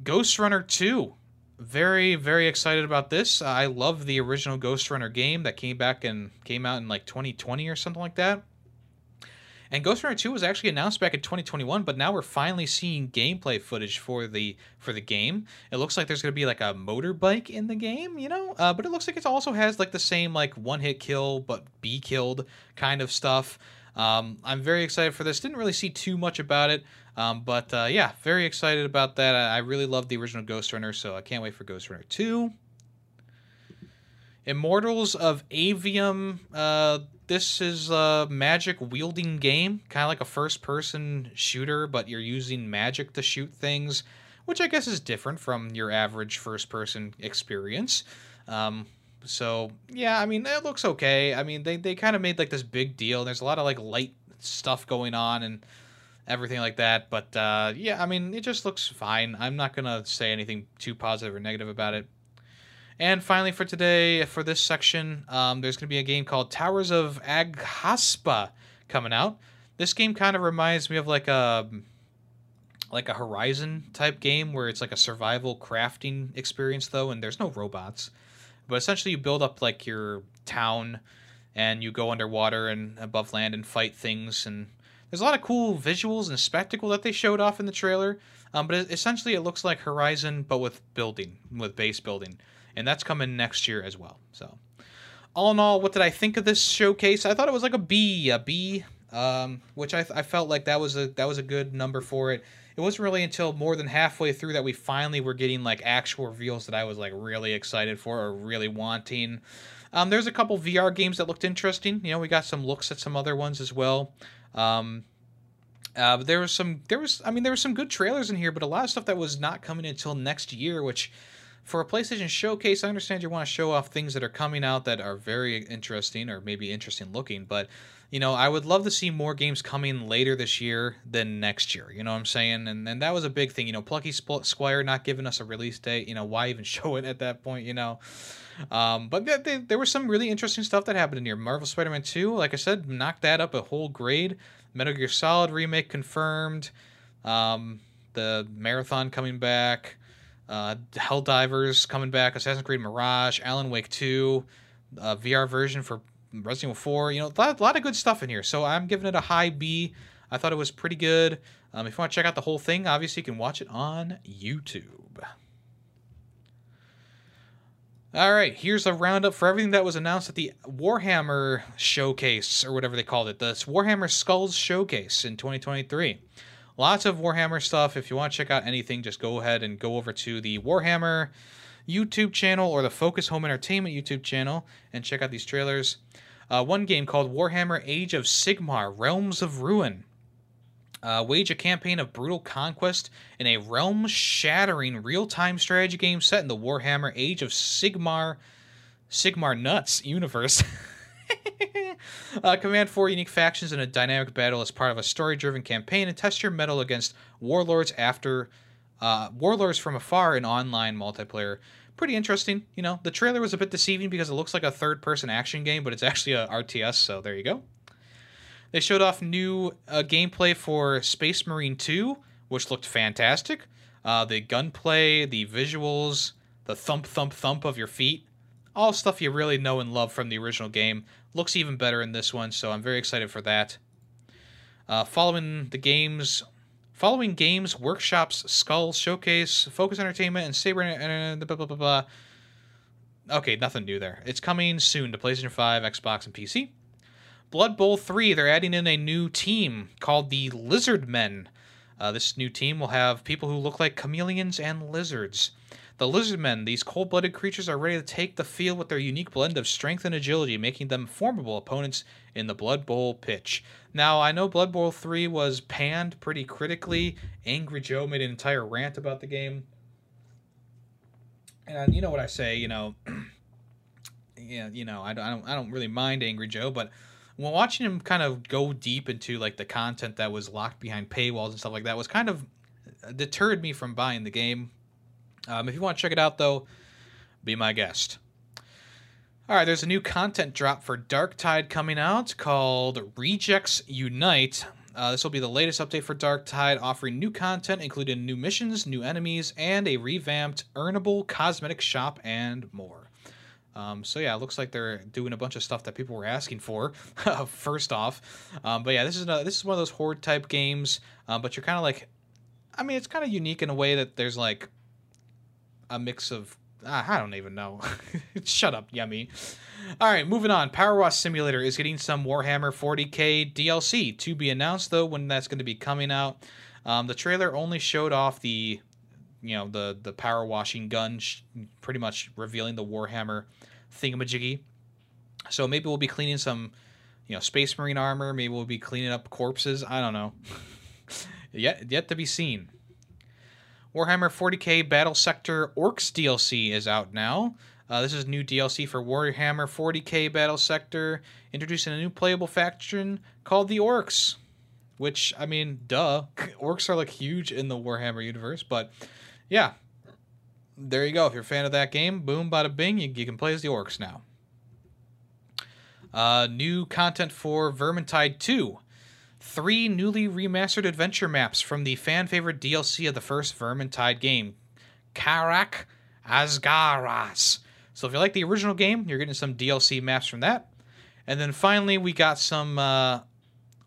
Ghostrunner 2. Very, very excited about this. I love the original Ghostrunner game that came back and came out in like 2020 or something like that. And Ghostrunner 2 was actually announced back in 2021, but now we're finally seeing gameplay footage for the for the game. It looks like there's going to be like a motorbike in the game, you know? Uh, but it looks like it also has like the same like one-hit kill but be killed kind of stuff. Um, I'm very excited for this. Didn't really see too much about it, um, but uh, yeah, very excited about that. I, I really love the original Ghostrunner, so I can't wait for Ghostrunner 2. Immortals of Aveum, Uh, this is a magic wielding game, kind of like a first person shooter, but you're using magic to shoot things, which I guess is different from your average first person experience. Um, so yeah, I mean it looks okay. I mean they they kind of made like this big deal. There's a lot of like light stuff going on and everything like that. But uh, yeah, I mean it just looks fine. I'm not gonna say anything too positive or negative about it. And finally, for today, for this section, um, there's going to be a game called Towers of Aghasba coming out. This game kind of reminds me of like a like a Horizon type game where it's like a survival crafting experience though, and there's no robots. But essentially, you build up like your town, and you go underwater and above land and fight things. And there's a lot of cool visuals and spectacle that they showed off in the trailer. Um, but essentially, it looks like Horizon, but with building, with base building, and that's coming next year as well. So, all in all, what did I think of this showcase? I thought it was like a B, a B, um, which I, I felt like that was a that was a good number for it it wasn't really until more than halfway through that we finally were getting like actual reveals that I was like really excited for or really wanting. Um, there's a couple VR games that looked interesting. You know, we got some looks at some other ones as well. Um, uh, but there was some, there was, I mean, there were some good trailers in here, but a lot of stuff that was not coming until next year, which for a PlayStation showcase, I understand you want to show off things that are coming out that are very interesting or maybe interesting looking, but you know, I would love to see more games coming later this year than next year. You know what I'm saying? And and that was a big thing. You know, Plucky Squire not giving us a release date. You know, why even show it at that point? You know. Um, but th- th- there was some really interesting stuff that happened in here. Marvel Spider-Man 2, like I said, knocked that up a whole grade. Metal Gear Solid remake confirmed. Um, the Marathon coming back. Uh, Helldivers coming back. Assassin's Creed Mirage. Alan Wake 2. Uh, VR version for Resident Evil 4. You know, a lot, a lot, of good stuff in here. So I'm giving it a high B. I thought it was pretty good. Um, if you want to check out the whole thing, obviously you can watch it on YouTube. All right, here's a roundup for everything that was announced at the Warhammer Showcase, or whatever they called it. The Warhammer Skulls Showcase in 2023. Lots of Warhammer stuff. If you want to check out anything, just go ahead and go over to the Warhammer YouTube channel or the Focus Home Entertainment YouTube channel and check out these trailers. Uh, one game called Warhammer Age of Sigmar Realms of Ruin. Uh, wage a campaign of brutal conquest in a realm shattering real time strategy game set in the Warhammer Age of Sigmar Sigmar Nuts universe. uh, command four unique factions in a dynamic battle as part of a story driven campaign and test your mettle against warlords after uh, Warlords from Afar in online multiplayer. Pretty interesting. You know, the trailer was a bit deceiving because it looks like a third person action game, but it's actually a RTS, so there you go. They showed off new uh, gameplay for Space Marine 2, which looked fantastic. Uh, the gunplay, the visuals, the thump, thump, thump of your feet. all stuff you really know and love from the original game. Looks even better in this one, so I'm very excited for that. Uh, following the games, following games, workshops, Skull Showcase, Focus Entertainment, and Saber. Uh, blah, blah, blah, blah. Okay, nothing new there. It's coming soon to PlayStation 5, Xbox, and PC. Blood Bowl 3, they're adding in a new team called the Lizard Men. Uh, this new team will have people who look like chameleons and lizards. The Lizardmen, these cold blooded creatures, are ready to take the field with their unique blend of strength and agility, making them formidable opponents in the Blood Bowl pitch. Now, I know Blood Bowl 3 was panned pretty critically. Angry Joe made an entire rant about the game. And uh, you know what I say, you know, yeah, you know, I don't, I don't really mind Angry Joe, but when watching him kind of go deep into like the content that was locked behind paywalls and stuff like that was kind of deterred me from buying the game um, if you want to check it out, though, be my guest. All right, there's a new content drop for Darktide coming out called Rejects Unite. Uh, this will be the latest update for Darktide, offering new content, including new missions, new enemies, and a revamped earnable cosmetic shop and more. Um, so yeah, it looks like they're doing a bunch of stuff that people were asking for. first off, um, but yeah, this is a, this is one of those horde type games. Uh, but you're kind of like, I mean, it's kind of unique in a way that there's like a mix of uh, I don't even know. Shut up, Yemmy. All right, moving on. PowerWash Simulator is getting some Warhammer 40k DLC to be announced, though, when that's going to be coming out. Um, the trailer only showed off the, you know, the the power washing gun, pretty much revealing the Warhammer thingamajiggy. So maybe we'll be cleaning some, you know, Space Marine armor. Maybe we'll be cleaning up corpses. I don't know. yet yet to be seen. Warhammer 40k Battlesector Orcs DLC is out now. Uh, this is new DLC for Warhammer 40k Battlesector, introducing a new playable faction called the Orcs. Which, I mean, duh. Orcs are like huge in the Warhammer universe, but yeah. There you go. If you're a fan of that game, boom, bada bing, you, you can play as the Orcs now. Uh, new content for Vermintide 2 three newly remastered adventure maps from the fan favorite DLC of the first Vermintide game, Karak Azgaraz. So if you like the original game, you're getting some DLC maps from that. And then finally, we got some uh,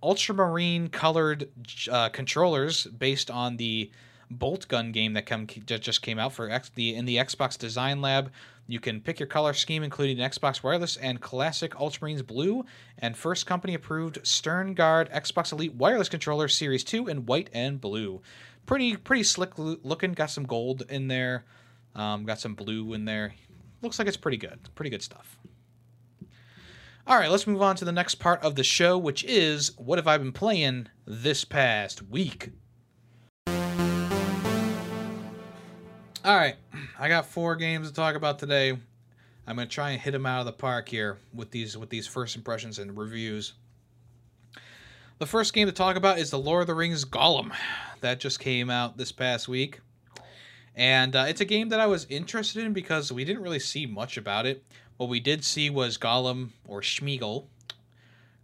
ultramarine colored uh, controllers based on the Boltgun game that come that just came out for X, the in the Xbox Design Lab. You can pick your color scheme, including Xbox Wireless and Classic Ultramarines Blue, and first company approved Sternguard Xbox Elite Wireless Controller Series 2 in white and blue. Pretty pretty slick looking. Got some gold in there. Um, got some blue in there. Looks like it's pretty good. Pretty good stuff. All right, let's move on to the next part of the show, which is what have I been playing this past week? All right, I got four games to talk about today. I'm gonna try and hit them out of the park here with these with these first impressions and reviews. The first game to talk about is the Lord of the Rings Gollum that just came out this past week, and uh, it's a game that I was interested in because we didn't really see much about it. What we did see was Gollum or Smeagol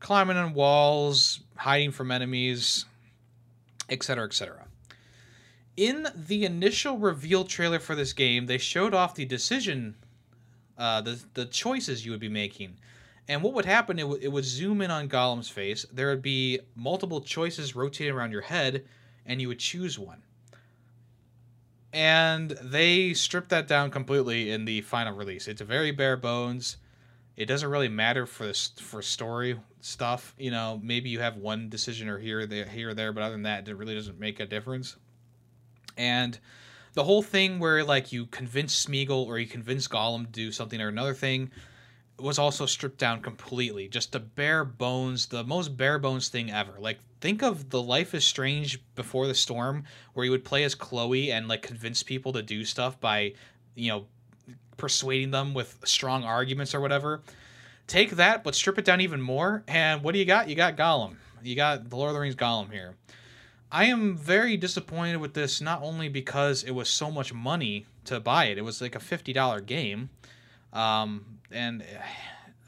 climbing on walls, hiding from enemies, etc., etc in the initial reveal trailer for this game, they showed off the decision, uh, the the choices you would be making, and what would happen? It, w- it would zoom in on Gollum's face. There would be multiple choices rotating around your head, and you would choose one. And they stripped that down completely in the final release. It's very bare bones. It doesn't really matter for this for story stuff. You know, maybe you have one decision or here, there, here, or there, but other than that, it really doesn't make a difference. And the whole thing where like you convince Smeagol or you convince Gollum to do something or another thing was also stripped down completely. Just the bare bones, the most bare bones thing ever. Like think of the Life is Strange before the storm, where you would play as Chloe and like convince people to do stuff by, you know, persuading them with strong arguments or whatever. Take that, but strip it down even more, and what do you got? You got Gollum. You got the Lord of the Rings Gollum here. I am very disappointed with this, not only because it was so much money to buy it, it was like a $50 game. Um, and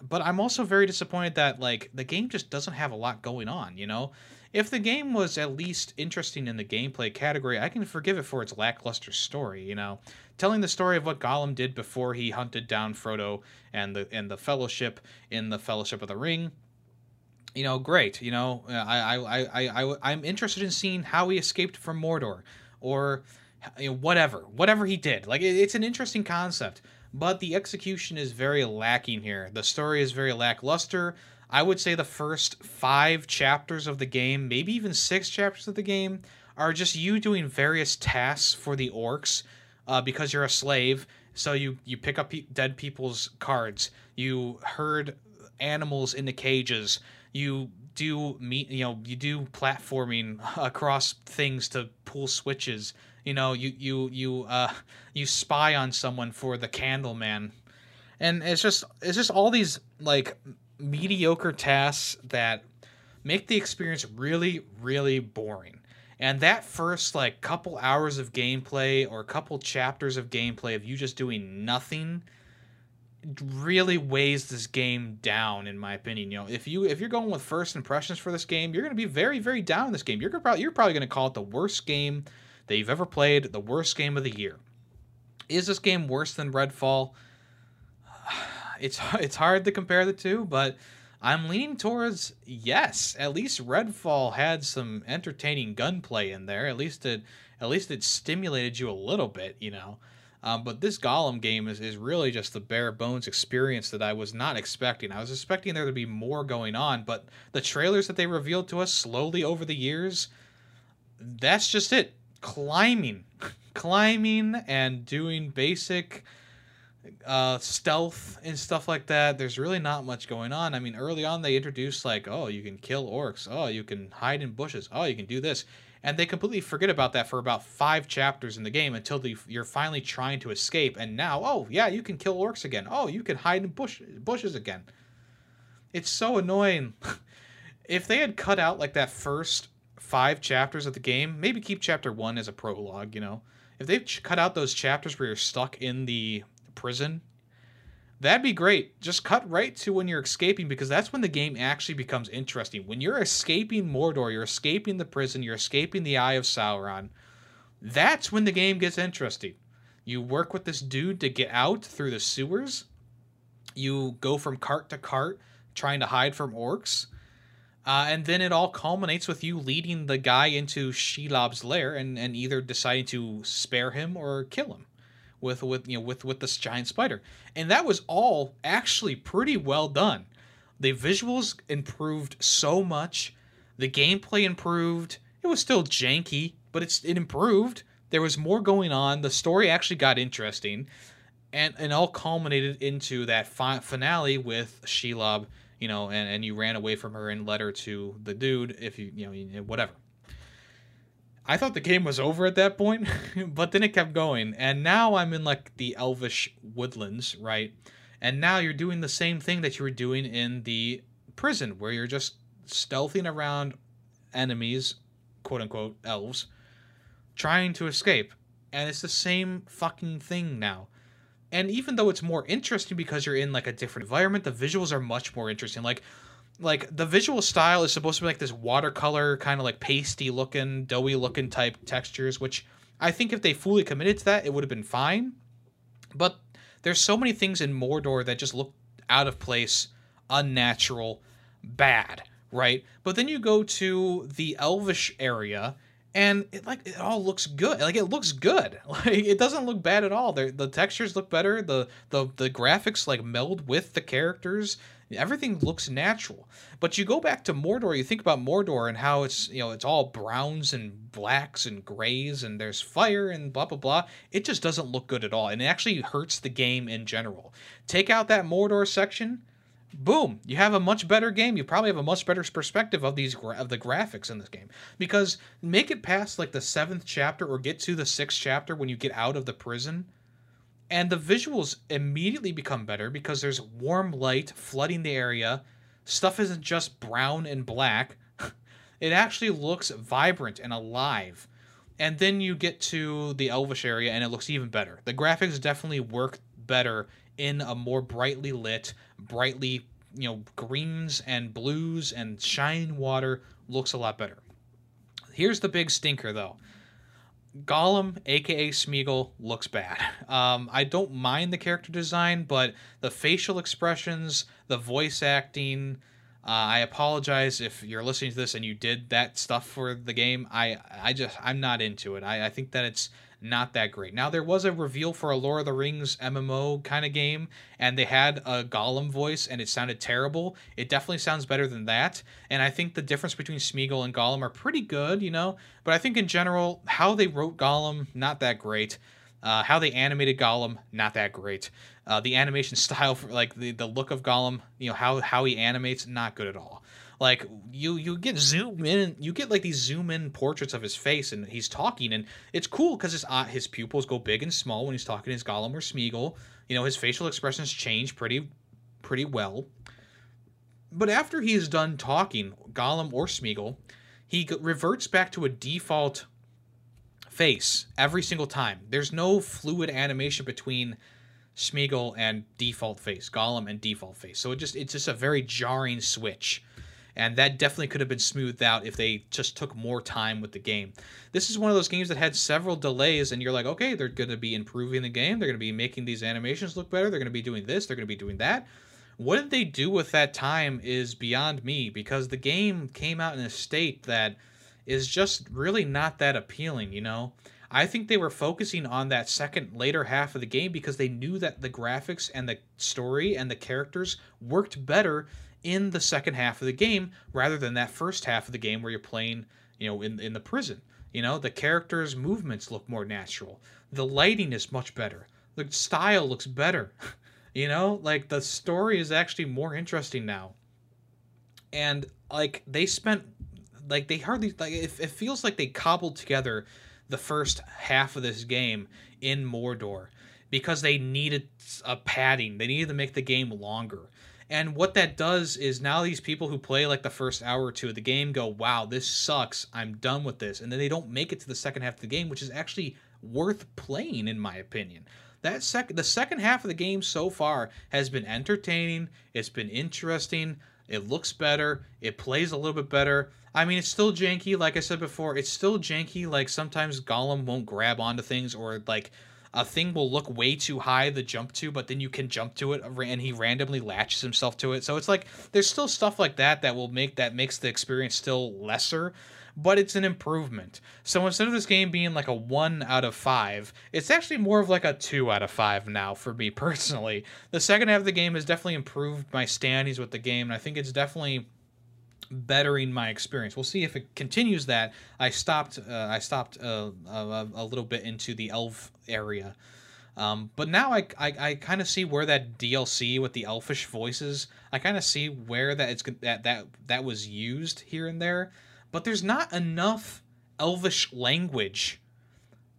but I'm also very disappointed that like the game just doesn't have a lot going on, you know? if the game was at least interesting in the gameplay category, I can forgive it for its lackluster story. You know, telling the story of what Gollum did before he hunted down Frodo and the and the Fellowship in the Fellowship of the Ring. You know, great. You know, I I I I I'm interested in seeing how he escaped from Mordor or you know, whatever whatever he did. Like it, it's an interesting concept, but the execution is very lacking here. The story is very lackluster. I would say the first five chapters of the game, maybe even six chapters of the game, are just you doing various tasks for the orcs uh, because you're a slave. So you you pick up pe- dead people's cards, you herd animals into cages, you do meet you know you do platforming across things to pull switches. You know you you you uh you spy on someone for the Candleman, and it's just it's just all these like mediocre tasks that make the experience really, really boring. And that first like couple hours of gameplay or couple chapters of gameplay of you just doing nothing really weighs this game down in my opinion. You know, if you if you're going with first impressions for this game, you're going to be very very down in this game. You're probably you're probably going to call it the worst game that you've ever played, the worst game of the year. Is this game worse than Redfall? it's it's hard to compare the two, but I'm leaning towards yes. At least Redfall had some entertaining gunplay in there. At least it at least it stimulated you a little bit, you know. Um, but this Gollum game is, is really just the bare bones experience that I was not expecting. I was expecting there to be more going on, but the trailers that they revealed to us slowly over the years, that's just it. Climbing, climbing, and doing basic uh, stealth and stuff like that. There's really not much going on. I mean, early on they introduced like, oh, you can kill orcs. Oh, you can hide in bushes. Oh, you can do this. And they completely forget about that for about five chapters in the game until the, you're finally trying to escape. And now, oh yeah, you can kill orcs again. Oh, you can hide in bush bushes again. It's so annoying. if they had cut out like that first five chapters of the game, maybe keep chapter one as a prologue. You know, if they've cut out those chapters where you're stuck in the prison, that'd be great. Just cut right to when you're escaping because that's when the game actually becomes interesting. When you're escaping Mordor, you're escaping the prison, you're escaping the Eye of Sauron. That's when the game gets interesting. You work with this dude to get out through the sewers. You go from cart to cart trying to hide from orcs. Uh, and then it all culminates with you leading the guy into Shelob's lair and, and either deciding to spare him or kill him with with you know with with this giant spider, and that was all actually pretty well done. The visuals improved so much, the gameplay improved. It was still janky, but it's it improved. There was more going on. The story actually got interesting, and and all culminated into that fi- finale with Shelob, you know, and and you ran away from her and led her to the dude. If you you know whatever. I thought the game was over at that point, but then it kept going. And now I'm in like the elvish woodlands, right? And now you're doing the same thing that you were doing in the prison, where you're just stealthing around enemies, quote unquote, elves, trying to escape. And it's the same fucking thing now. And even though it's more interesting because you're in like a different environment, the visuals are much more interesting. Like, like the visual style is supposed to be like this watercolor kind of like pasty looking doughy looking type textures which i think if they fully committed to that it would have been fine. But there's so many things in mordor that just look out of place unnatural bad right? But then you go to the elvish area and it like it all looks good. Like it looks good. Like it doesn't look bad at all. The the textures look better. The the the graphics like meld with the characters everything looks natural. But you go back to mordor you think about mordor and how it's you know it's all browns and blacks and grays and there's fire and blah blah blah. It just doesn't look good at all and it actually hurts the game in general. Take out that mordor section boom you have a much better game. You probably have a much better perspective of these gra- of the graphics in this game. Because make it past like the seventh chapter or get to the sixth chapter when you get out of the prison and the visuals immediately become better because there's warm light flooding the area stuff isn't just brown and black it actually looks vibrant and alive and then you get to the elvish area and it looks even better the graphics definitely work better in a more brightly lit, brightly you know greens and blues and shine water looks a lot better. Here's the big stinker though. Gollum, aka Smeagol, looks bad. Um, I don't mind the character design, but the facial expressions, the voice acting. Uh, I apologize if you're listening to this and you did that stuff for the game. I I just I'm not into it. I, I think that it's not that great. Now there was a reveal for a Lord of the Rings MMO kind of game, and they had a Gollum voice, and it sounded terrible. It definitely sounds better than that, and I think the difference between Smeagol and Gollum are pretty good, you know. But I think in general, how they wrote Gollum, not that great. Uh, how they animated Gollum, not that great. Uh, the animation style, for, like the, the look of Gollum, you know how how he animates, not good at all like you you get zoom in you get like these zoom in portraits of his face and he's talking and it's cool because his uh, his pupils go big and small when he's talking his Gollum or Smeagol. You know his facial expressions change pretty pretty well. But after he's done talking Gollum or Smeagol he reverts back to a default face every single time. There's no fluid animation between Smeagol and default face, Gollum and default face. So it just it's just a very jarring switch and that definitely could have been smoothed out if they just took more time with the game. This is one of those games that had several delays, and you're like, okay, they're going to be improving the game. They're going to be making these animations look better. They're going to be doing this. They're going to be doing that. What did they do with that time is beyond me because the game came out in a state that is just really not that appealing, you know? I think they were focusing on that second later half of the game because they knew that the graphics and the story and the characters worked better in the second half of the game rather than that first half of the game where you're playing, you know, in in the prison. You know, the characters' movements look more natural. The lighting is much better. The style looks better. you know, like the story is actually more interesting now. And like they spent like they hardly like it, it feels like they cobbled together the first half of this game in Mordor because they needed a padding. They needed to make the game longer. And what that does is now these people who play like the first hour or two of the game go, wow, this sucks. I'm done with this. And then they don't make it to the second half of the game, which is actually worth playing, in my opinion. That sec- the second half of the game so far has been entertaining. It's been interesting. It looks better. It plays a little bit better. I mean, it's still janky. Like I said before, it's still janky. Like sometimes Gollum won't grab onto things, or like a thing will look way too high to jump to, but then you can jump to it and he randomly latches himself to it. So it's like there's still stuff like that that will make that makes the experience still lesser, but it's an improvement. So instead of this game being like a 1 out of 5, it's actually more of like a 2 out of 5 now for me personally. The second half of the game has definitely improved my standings with the game, and I think it's definitely bettering my experience. We'll see if it continues that. I stopped. Uh, I stopped uh, a, a, little bit into the elf area, um, but now I I, I kind of see where that DLC with the elfish voices. I kind of see where that it's that that that was used here and there, but there's not enough elvish language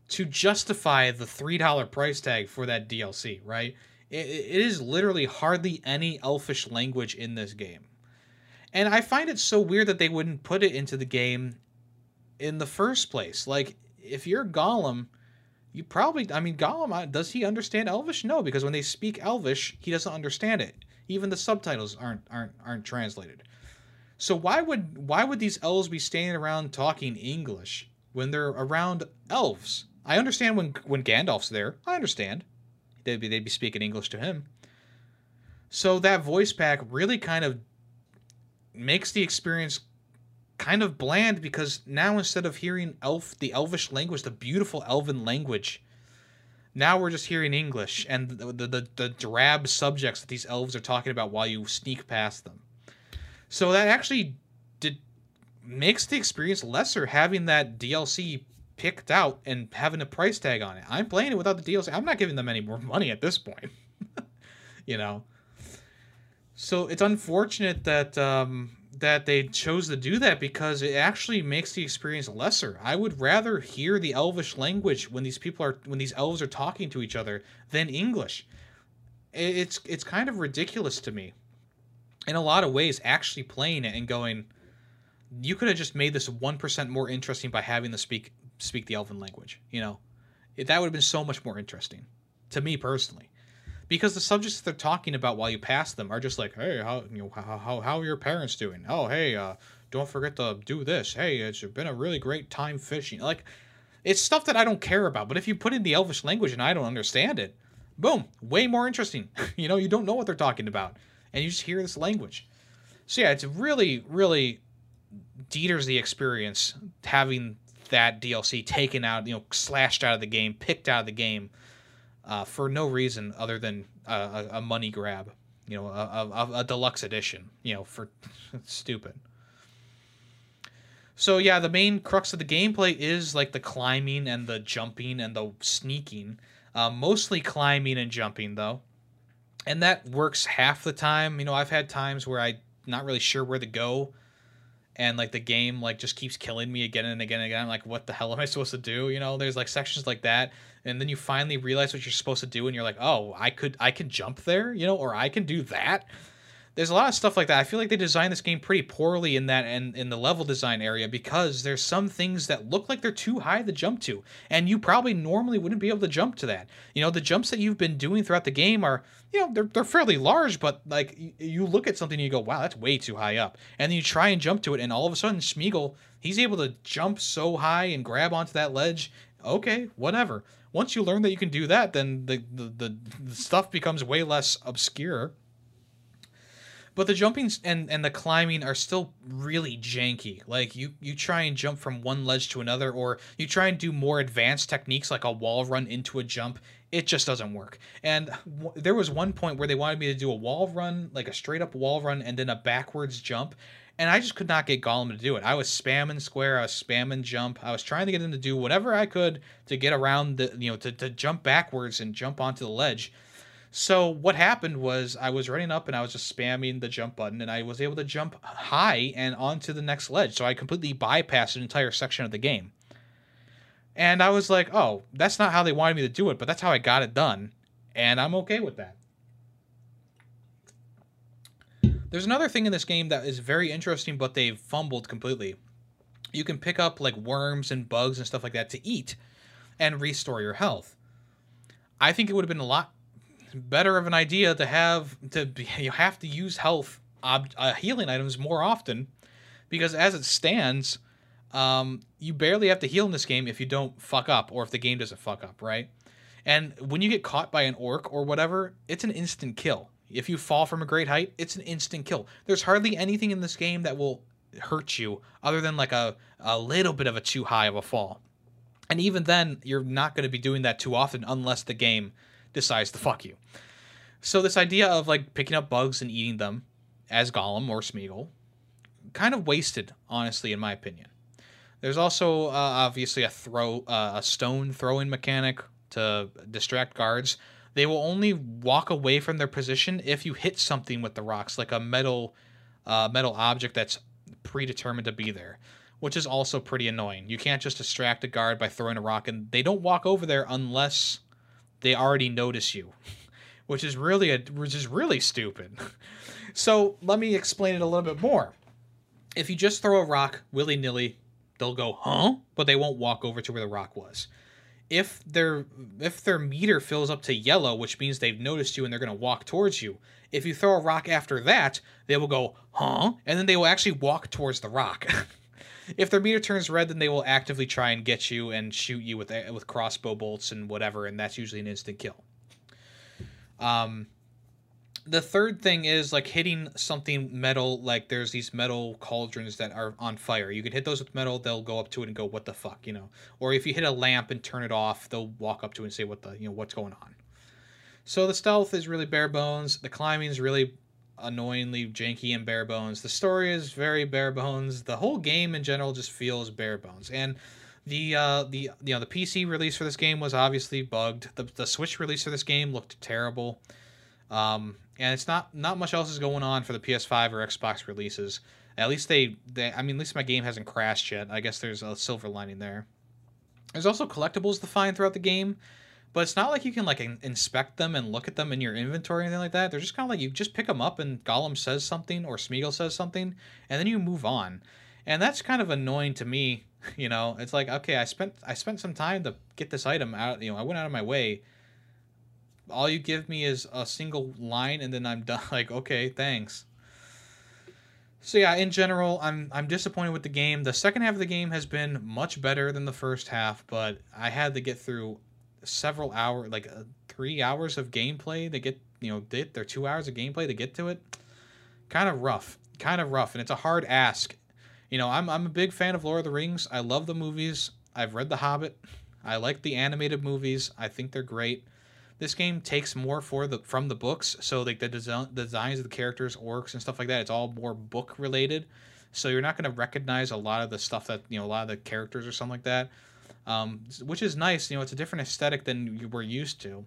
to justify the three dollar price tag for that DLC. Right? It, it is literally hardly any elfish language in this game and I find it so weird that they wouldn't put it into the game in the first place. Like, if you're Gollum, you probably, I mean, Gollum, uh, does he understand Elvish? No, because when they speak Elvish, he doesn't understand it. Even the subtitles aren't aren't aren't translated. So why would why would these elves be standing around talking English when they're around elves? I understand when when Gandalf's there. I understand. They'd be they'd be speaking English to him. So that voice pack really kind of makes the experience kind of bland because now instead of hearing elf the elvish language the beautiful elven language now we're just hearing english and the, the, the, the drab subjects that these elves are talking about while you sneak past them. So that actually did makes the experience lesser having that dlc picked out and having a price tag on it. I'm playing it without the dlc i'm not giving them any more money at this point. You know so it's unfortunate that um, that they chose to do that because it actually makes the experience lesser. I would rather hear the Elvish language when these people are when these elves are talking to each other than English. It's it's kind of ridiculous to me. In a lot of ways, actually playing it and going, you could have just made this one percent more interesting by having the speak speak the Elven language. You know, that would have been so much more interesting to me personally because the subjects they're talking about while you pass them are just like, hey, how you know how how, how are your parents doing? Oh, hey, uh, don't forget to do this. Hey, it's been a really great time fishing. Like, it's stuff that I don't care about. But if you put in the Elvish language and I don't understand it, boom, way more interesting. you know, you don't know what they're talking about, and you just hear this language. So yeah, it's really, really Dieter's the experience having that DLC taken out, you know, slashed out of the game, picked out of the game uh, for no reason other than a, a money grab, you know, a, a, a, deluxe edition, you know, for stupid. So yeah, the main crux of the gameplay is like the climbing and the jumping and the sneaking, uh, mostly climbing and jumping though, and that works half the time. You know, I've had times where I not really sure where to go and like the game like just keeps killing me again and again and again. I'm like, what the hell am I supposed to do? You know, there's like sections like that, and then you finally realize what you're supposed to do, and you're like, oh, I could I can jump there, you know, or I can do that. There's a lot of stuff like that. I feel like they designed this game pretty poorly in that and in the level design area because there's some things that look like they're too high to jump to, and you probably normally wouldn't be able to jump to that. You know, the jumps that you've been doing throughout the game are you know they're, they're fairly large but like you look at something and you go wow that's way too high up. And then you try and jump to it and all of a sudden Smeagol he's able to jump so high and grab onto that ledge. Okay whatever. Once you learn that you can do that then the the, the, the stuff becomes way less obscure but the jumping and, and the climbing are still really janky like you you try and jump from one ledge to another or you try and do more advanced techniques like a wall run into a jump it just doesn't work. And w- there was one point where they wanted me to do a wall run, like a straight up wall run, and then a backwards jump. And I just could not get Gollum to do it. I was spamming square, I was spamming jump. I was trying to get him to do whatever I could to get around the, you know, to, to jump backwards and jump onto the ledge. So what happened was I was running up and I was just spamming the jump button and I was able to jump high and onto the next ledge. So I completely bypassed an entire section of the game. And I was like, oh, that's not how they wanted me to do it, but that's how I got it done. And I'm okay with that. There's another thing in this game that is very interesting, but they've fumbled completely. You can pick up like worms and bugs and stuff like that to eat and restore your health. I think it would have been a lot better of an idea to have to be, you have to use health ob, uh, healing items more often because as it stands, um, you barely have to heal in this game if you don't fuck up or if the game doesn't fuck up, right? And when you get caught by an orc or whatever, it's an instant kill. If you fall from a great height, it's an instant kill. There's hardly anything in this game that will hurt you other than like a, a little bit of a too high of a fall. And even then, you're not going to be doing that too often unless the game decides to fuck you. So this idea of like picking up bugs and eating them as Gollum or Smeagol, kind of wasted, honestly, in my opinion. There's also uh, obviously a throw, uh, a stone throwing mechanic to distract guards. They will only walk away from their position if you hit something with the rocks, like a metal, uh, metal object that's predetermined to be there, which is also pretty annoying. You can't just distract a guard by throwing a rock, and they don't walk over there unless they already notice you, which is really a, which is really stupid. so let me explain it a little bit more. If you just throw a rock willy nilly they'll go, "Huh?" but they won't walk over to where the rock was. If their if their meter fills up to yellow, which means they've noticed you and they're going to walk towards you, if you throw a rock after that, they will go, "Huh?" and then they will actually walk towards the rock. if their meter turns red, then they will actively try and get you and shoot you with with crossbow bolts and whatever, and that's usually an instant kill. Um, the third thing is like hitting something metal like there's these metal cauldrons that are on fire. You can hit those with metal they'll go up to it and go what the fuck you know? Or if you hit a lamp and turn it off they'll walk up to it and say what the you know what's going on? So the stealth is really bare bones. The climbing is really annoyingly janky and bare bones the story is very bare bones the whole game in general just feels bare bones and the uh, the you know the PC release for this game was obviously bugged. The, the Switch release for this game looked terrible. Um, and it's not not much else is going on for the PS5 or Xbox releases. At least they, they I mean, at least my game hasn't crashed yet. I guess there's a silver lining there. There's also collectibles to find throughout the game, but it's not like you can like in- inspect them and look at them in your inventory or anything like that. They're just kind of like you just pick them up and Gollum says something or Smeagol says something, and then you move on. And that's kind of annoying to me. You know, it's like okay, I spent I spent some time to get this item out. You know, I went out of my way all you give me is a single line and then I'm done like okay, thanks. So yeah, in general, I'm I'm disappointed with the game. The second half of the game has been much better than the first half, but I had to get through several hours, like uh, three hours of gameplay to get you know did their two hours of gameplay to get to it. Kind of rough, kind of rough, and it's a hard ask. You know, I'm I'm a big fan of Lord of the Rings. I love the movies. I've read The Hobbit. I like the animated movies. I think they're great. This game takes more for the from the books, so like the design, the designs of the characters, orcs, and stuff like that. It's all more book related, so you're not going to recognize a lot of the stuff that you know, a lot of the characters or something like that, um, which is nice. You know, it's a different aesthetic than you were used to,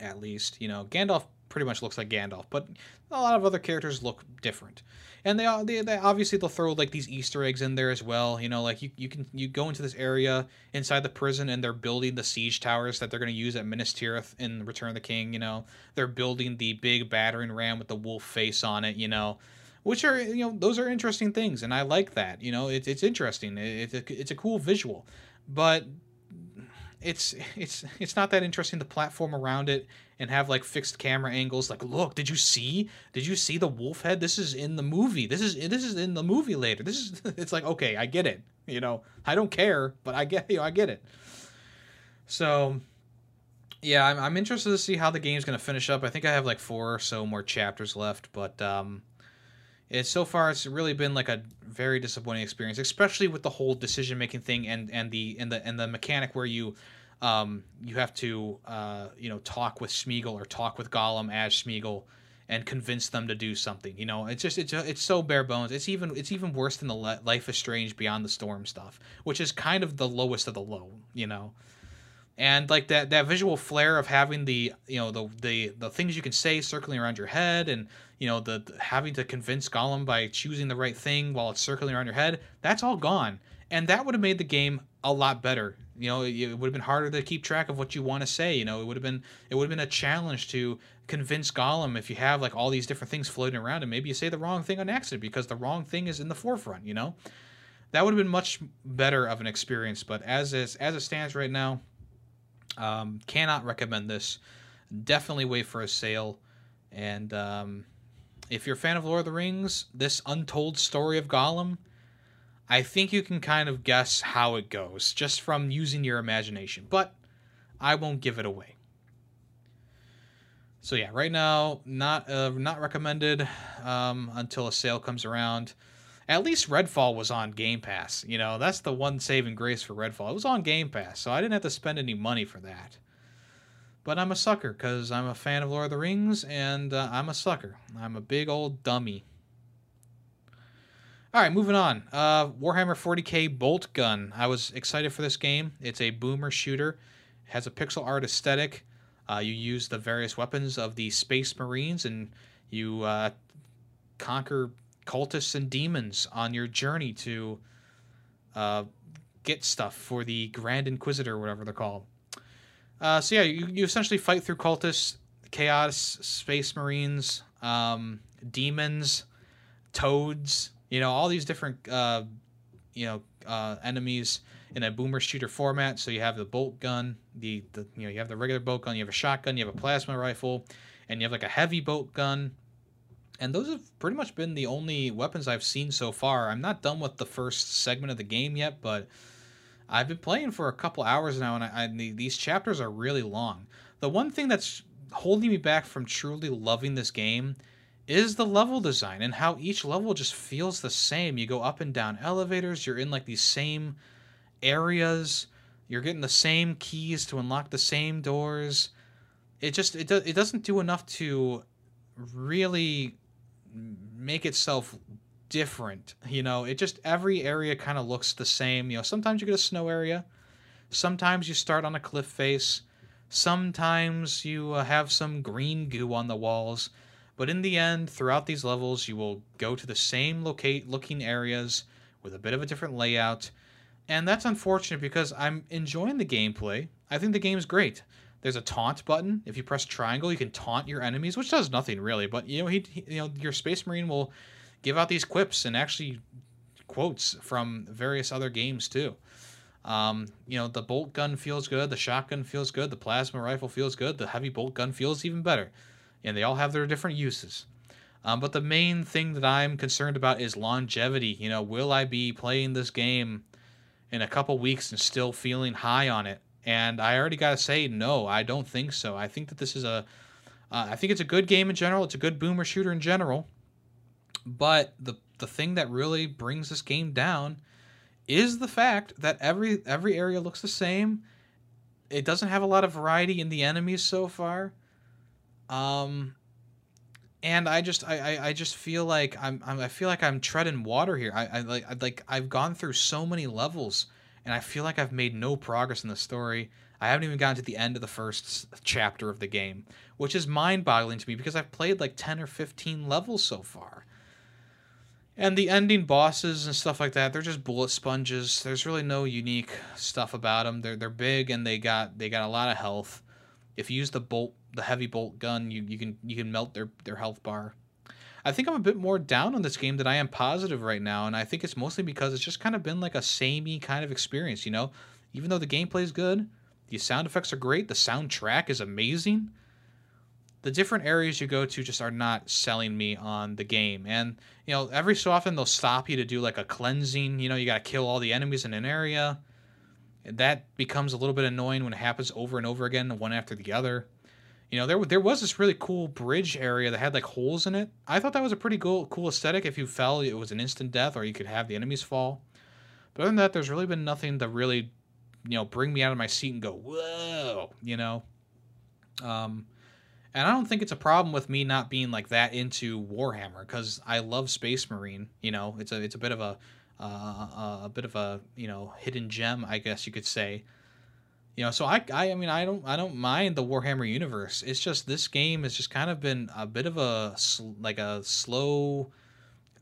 at least. You know, Gandalf pretty much looks like Gandalf, but a lot of other characters look different. And they, they, they obviously they'll throw like these Easter eggs in there as well. You know, like you, you can you go into this area inside the prison and they're building the siege towers that they're going to use at Minas Tirith in Return of the King. You know, they're building the big battering ram with the wolf face on it. You know, which are you know those are interesting things, and I like that. You know, it's it's interesting. It, it, it's a cool visual, but it's it's it's not that interesting the platform around it and have like fixed camera angles like look did you see did you see the wolf head? This is in the movie. This is this is in the movie later. This is it's like okay i get it you know? I don't care but i get you know i get it. So yeah i'm, I'm interested to see how the game's going to finish up. I think i have like four or so more chapters left but um it's so far it's really been like a very disappointing experience especially with the whole decision making thing and and the and the and the mechanic where you um you have to uh you know talk with Smeagol or talk with Gollum as Smeagol and convince them to do something you know? It's just it's it's so bare bones. It's even it's even worse than the life is strange beyond the storm stuff which is kind of the lowest of the low you know? And like that that visual flair of having the you know the the the things you can say circling around your head and you know the, the, having to convince Gollum by choosing the right thing while it's circling around your head that's all gone and that would have made the game a lot better you know it, would have been harder to keep track of what you want to say you know it would have been it would have been a challenge to convince Gollum if you have like all these different things floating around and maybe you say the wrong thing on accident because the wrong thing is in the forefront you know that would have been much better of an experience but as is as it stands right now um, cannot recommend this. Definitely wait for a sale. And um, if you're a fan of Lord of the Rings, this untold story of Gollum, I think you can kind of guess how it goes just from using your imagination. But I won't give it away. So yeah, right now not uh, not recommended um, until a sale comes around at least Redfall was on Game Pass. You know, that's the one saving grace for Redfall. It was on Game Pass, so I didn't have to spend any money for that. But I'm a sucker because I'm a fan of Lord of the Rings, and uh, I'm a sucker. I'm a big old dummy. All right, moving on. Uh, Warhammer 40k Boltgun. I was excited for this game. It's a boomer shooter. It has a pixel art aesthetic. Uh, you use the various weapons of the Space Marines, and you uh, conquer cultists and demons on your journey to uh, get stuff for the Grand Inquisitor, whatever they're called. Uh, so yeah, you, you essentially fight through cultists, chaos, space marines, um, demons, toads. You know all these different uh, you know uh, enemies in a boomer shooter format. So you have the bolt gun, the the you know you have the regular bolt gun, you have a shotgun, you have a plasma rifle, and you have like a heavy bolt gun and those have pretty much been the only weapons I've seen so far. I'm not done with the first segment of the game yet, but I've been playing for a couple hours now, and, I, these chapters are really long. The one thing that's holding me back from truly loving this game is the level design and how each level just feels the same. You go up and down elevators, you're in like these same areas, you're getting the same keys to unlock the same doors. It just it, do, it doesn't do enough to really make itself different. You know, it just every area kind of looks the same. You know, sometimes you get a snow area, sometimes you start on a cliff face, sometimes you uh, have some green goo on the walls. But in the end, throughout these levels, you will go to the same locate looking areas with a bit of a different layout. And that's unfortunate because I'm enjoying the gameplay. I think the game's great. There's a taunt button. If you press triangle, you can taunt your enemies, which does nothing really. But you know, he, he you know, your space marine will give out these quips and actually quotes from various other games too. Um, you know, the bolt gun feels good, the shotgun feels good, the plasma rifle feels good, the heavy bolt gun feels even better. And they all have their different uses. Um, but the main thing that I'm concerned about is longevity. You know, will I be playing this game in a couple weeks and still feeling high on it? And I already got to say, no, I don't think so. I think that this is a, uh, I think it's a good game in general. It's a good boomer shooter in general. But the the thing that really brings this game down is the fact that every every area looks the same. It doesn't have a lot of variety in the enemies so far. Um, and I just I, I, I just feel like I'm, I'm I feel like I'm treading water here. I, I like I, like I've gone through so many levels and I feel like I've made no progress in the story. I haven't even gotten to the end of the first chapter of the game, which is mind-boggling to me because I've played like 10 or 15 levels so far. And the ending bosses and stuff like that, they're just bullet sponges. There's really no unique stuff about them. They're they're big and they got they got a lot of health. If you use the bolt the heavy bolt gun, you, you can you can melt their their health bar. I think I'm a bit more down on this game than I am positive right now, and I think it's mostly because it's just kind of been like a samey kind of experience, you know? Even though the gameplay is good, the sound effects are great, the soundtrack is amazing. The different areas you go to just are not selling me on the game. And, you know, every so often they'll stop you to do like a cleansing, you know, you got to kill all the enemies in an area. That becomes a little bit annoying when it happens over and over again, one after the other. You know, there there was this really cool bridge area that had like holes in it. I thought that was a pretty cool cool aesthetic. If you fell, it was an instant death, or you could have the enemies fall. But other than that, there's really been nothing to really, you know, bring me out of my seat and go, whoa, you know. Um, and I don't think it's a problem with me not being like that into Warhammer because I love Space Marine. You know, it's a it's a bit of a uh, a bit of a you know hidden gem, I guess you could say. You know, so I, I, I mean, I don't, I don't mind the Warhammer universe. It's just this game has just kind of been a bit of a like a slow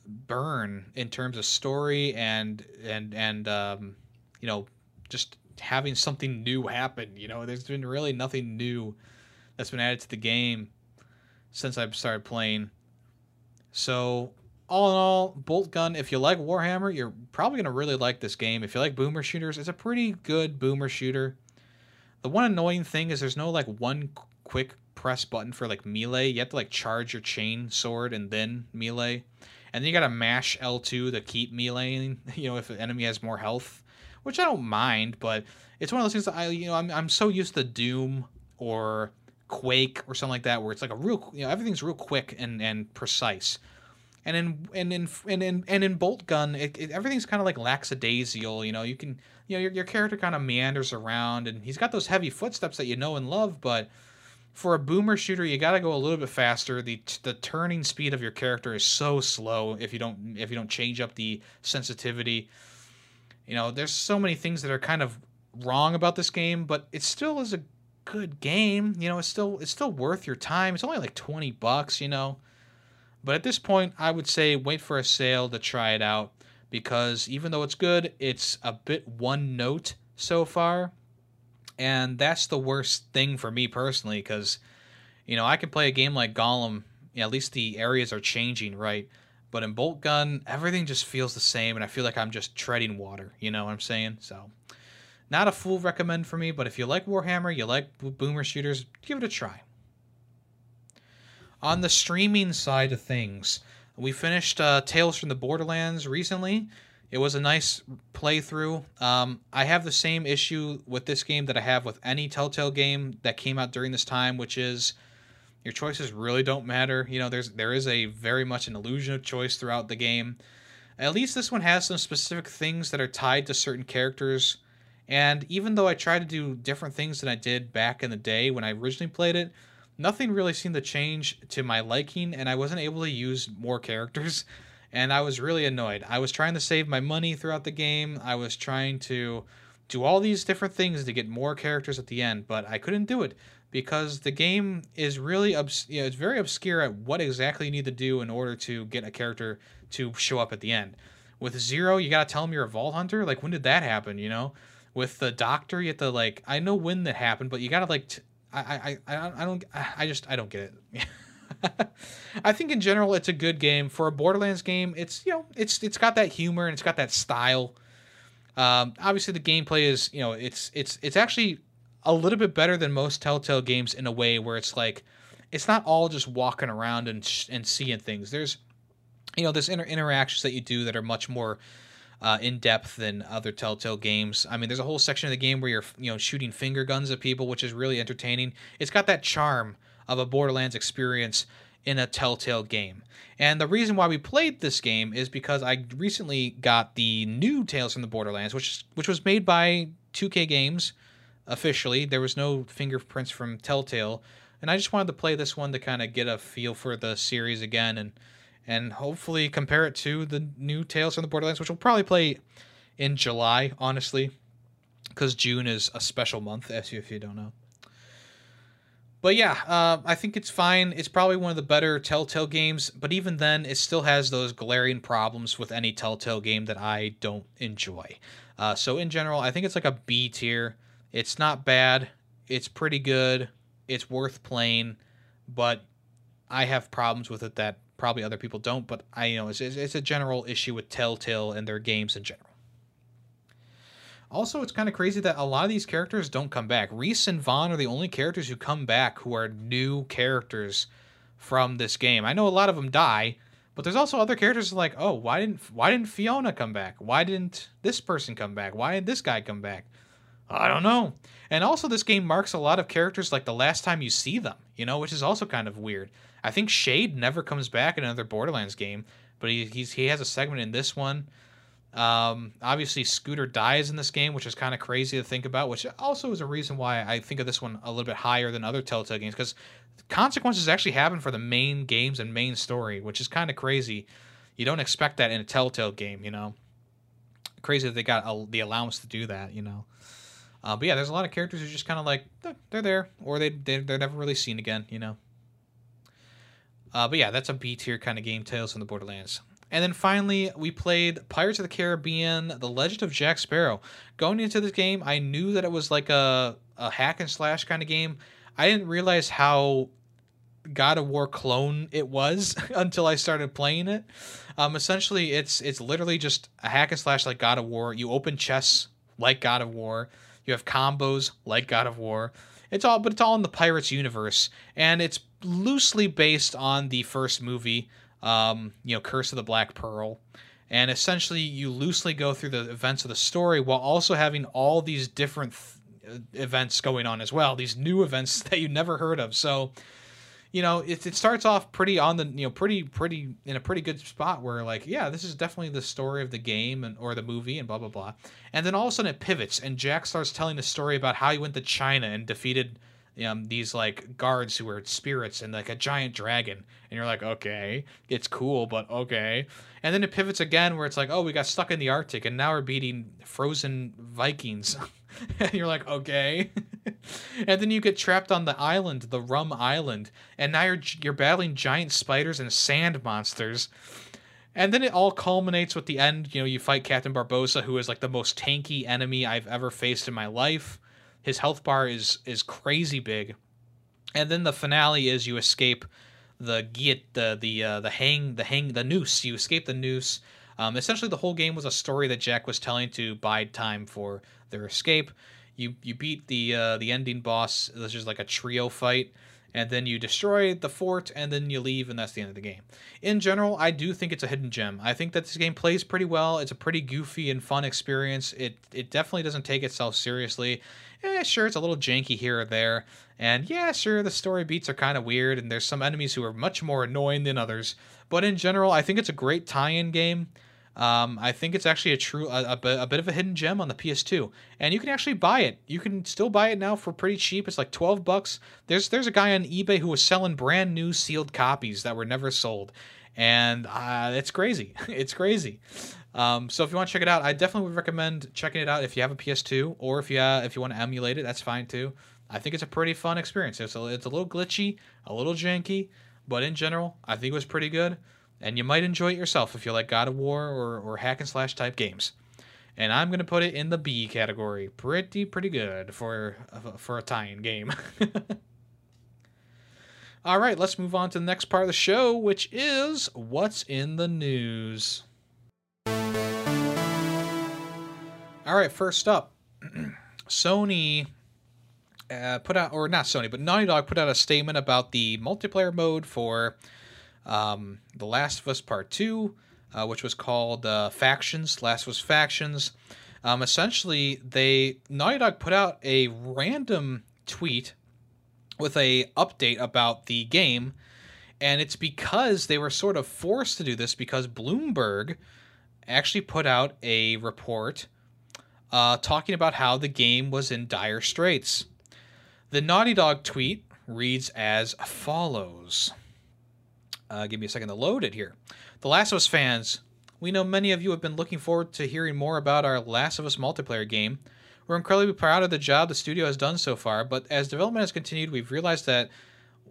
burn in terms of story and and and um, you know, just having something new happen. You know, there's been really nothing new that's been added to the game since I've started playing. So all in all, Boltgun, if you like Warhammer, you're probably going to really like this game. If you like boomer shooters, it's a pretty good boomer shooter. The one annoying thing is there's no like one quick press button for like melee. You have to like charge your chain sword and then melee. And then you gotta mash L2 to keep meleeing, you know, if an enemy has more health. Which I don't mind, but it's one of those things that I you know, I'm I'm so used to Doom or Quake or something like that where it's like a real you know, everything's real quick and, and precise. And in and in and in and in Boltgun, it, it, everything's kind of like lackadaisical. You know, you can you know your, your character kind of meanders around, and he's got those heavy footsteps that you know and love. But for a boomer shooter, you got to go a little bit faster. the The turning speed of your character is so slow if you don't if you don't change up the sensitivity. You know, there's so many things that are kind of wrong about this game, but it still is a good game. You know, it's still it's still worth your time. It's only like twenty bucks. You know but at this point, I would say wait for a sale to try it out because even though it's good, it's a bit one note so far. And that's the worst thing for me personally because, you know, I can play a game like Gollum, at least the areas are changing, right? But in Boltgun, everything just feels the same, and I feel like I'm just treading water. You know what I'm saying? So, not a full recommend for me, but if you like Warhammer, you like boomer shooters, give it a try. On the streaming side of things, we finished uh, Tales from the Borderlands recently. It was a nice playthrough. Um, I have the same issue with this game that I have with any Telltale game that came out during this time, which is your choices really don't matter. You know, there's there is a very much an illusion of choice throughout the game. At least this one has some specific things that are tied to certain characters. And even though I tried to do different things than I did back in the day when I originally played it, nothing really seemed to change to my liking, and I wasn't able to use more characters, and I was really annoyed. I was trying to save my money throughout the game. I was trying to do all these different things to get more characters at the end, but I couldn't do it because the game is really obs- you know, it's very obscure at what exactly you need to do in order to get a character to show up at the end. With Zero, you gotta tell him you're a Vault Hunter. Like when did that happen? You know, with the Doctor, you have to like I know when that happened, but you gotta like t- I, I, I, I don't I just I don't get it. I think in general it's a good game for a Borderlands game. It's you know it's it's got that humor and it's got that style. Um, obviously, the gameplay is you know it's it's it's actually a little bit better than most Telltale games in a way where it's like it's not all just walking around and sh- and seeing things. There's you know there's inter- interactions that you do that are much more uh, in depth than other Telltale games. I mean, there's a whole section of the game where you're you know shooting finger guns at people, which is really entertaining. It's got that charm of a Borderlands experience in a Telltale game. And the reason why we played this game is because I recently got the new Tales from the Borderlands, which which was made by 2K Games officially. There was no fingerprints from Telltale, and I just wanted to play this one to kind of get a feel for the series again and and hopefully compare it to the new Tales from the Borderlands, which we'll probably play in July, honestly, because June is a special month, as you, if you don't know. But yeah, uh, I think it's fine. It's probably one of the better Telltale games, but even then, it still has those glaring problems with any Telltale game that I don't enjoy. Uh, so in general, I think it's like a B tier. It's not bad. It's pretty good. It's worth playing, but I have problems with it that probably other people don't. But I you know it's, it's a general issue with Telltale and their games in general. Also, it's kind of crazy that a lot of these characters don't come back. Rhys and Vaughn are the only characters who come back who are new characters from this game. I know a lot of them die, but there's also other characters like, oh, why didn't why didn't Fiona come back? Why didn't this person come back? Why did this guy come back? I don't know. And also, this game marks a lot of characters like the last time you see them, you know, which is also kind of weird. I think Shade never comes back in another Borderlands game, but he he's, he has a segment in this one. Um, obviously, Scooter dies in this game, which is kind of crazy to think about, which also is a reason why I think of this one a little bit higher than other Telltale games, because consequences actually happen for the main games and main story, which is kind of crazy. You don't expect that in a Telltale game, you know. Crazy that they got a, the allowance to do that, you know. Uh, but yeah, there's a lot of characters who just kind of like they're there, or they they're never really seen again, you know. Uh, but yeah, that's a B tier kind of game, Tales from the Borderlands. And then finally, we played Pirates of the Caribbean: The Legend of Jack Sparrow. Going into this game, I knew that it was like a a hack and slash kind of game. I didn't realize how God of War clone it was until I started playing it. Um, essentially, it's it's literally just a hack and slash like God of War. You open chests like God of War. You have combos like God of War. It's all, but it's all in the Pirates universe, and it's loosely based on the first movie, um, you know, Curse of the Black Pearl. And essentially, you loosely go through the events of the story while also having all these different th- events going on as well. These new events that you never heard of. So, you know, it, it starts off pretty on the, you know, pretty, pretty, in a pretty good spot where, like, yeah, this is definitely the story of the game and or the movie and blah, blah, blah. And then all of a sudden it pivots and Jack starts telling a story about how he went to China and defeated um, these like guards who are spirits and like a giant dragon. And you're like okay it's cool but okay. And then it pivots again where it's like oh we got stuck in the arctic and now we're beating frozen vikings. And you're like okay. And then you get trapped on the island the rum island and now you're you're battling giant spiders and sand monsters. And then it all culminates with the end. You know you fight captain barbossa who is like the most tanky enemy i've ever faced in my life his health bar is is crazy big, and then the finale is you escape the get the the uh, the hang the hang the noose. You escape the noose. Um, essentially, the whole game was a story that Jack was telling to bide time for their escape. You you beat the uh, the ending boss. This is like a trio fight, and then you destroy the fort, and then you leave, and that's the end of the game. In general, I do think it's a hidden gem. I think that this game plays pretty well. It's a pretty goofy and fun experience. It it definitely doesn't take itself seriously eh, sure, it's a little janky here or there. And yeah, sure, the story beats are kind of weird, and there's some enemies who are much more annoying than others. But in general, I think it's a great tie-in game. Um, I think it's actually a true a, a, a, bit of a hidden gem on the PS2, and you can actually buy it. You can still buy it now for pretty cheap. It's like twelve bucks. There's there's a guy on eBay who was selling brand new sealed copies that were never sold, and uh, it's crazy. it's crazy. Um, so if you want to check it out, I definitely would recommend checking it out if you have a PS2 or if you uh, if you want to emulate it, that's fine too. I think it's a pretty fun experience. It's a, it's a little glitchy, a little janky, but in general, I think it was pretty good. And you might enjoy it yourself if you like God of War or, or hack and slash type games. And I'm gonna put it in the B category. Pretty pretty good for for a tying game. All right, let's move on to the next part of the show, which is what's in the news. All right, first up, Sony uh, put out, or not Sony, but Naughty Dog put out a statement about the multiplayer mode for um, The Last of Us Part 2, uh, which was called uh, Factions, Last of Us Factions. Um, essentially, they Naughty Dog put out a random tweet with a update about the game, and it's because they were sort of forced to do this because Bloomberg actually put out a report uh, talking about how the game was in dire straits. The Naughty Dog tweet reads as follows. Uh, give me a second to load it here. The Last of Us fans, we know many of you have been looking forward to hearing more about our Last of Us multiplayer game. We're incredibly proud of the job the studio has done so far, but as development has continued, we've realized that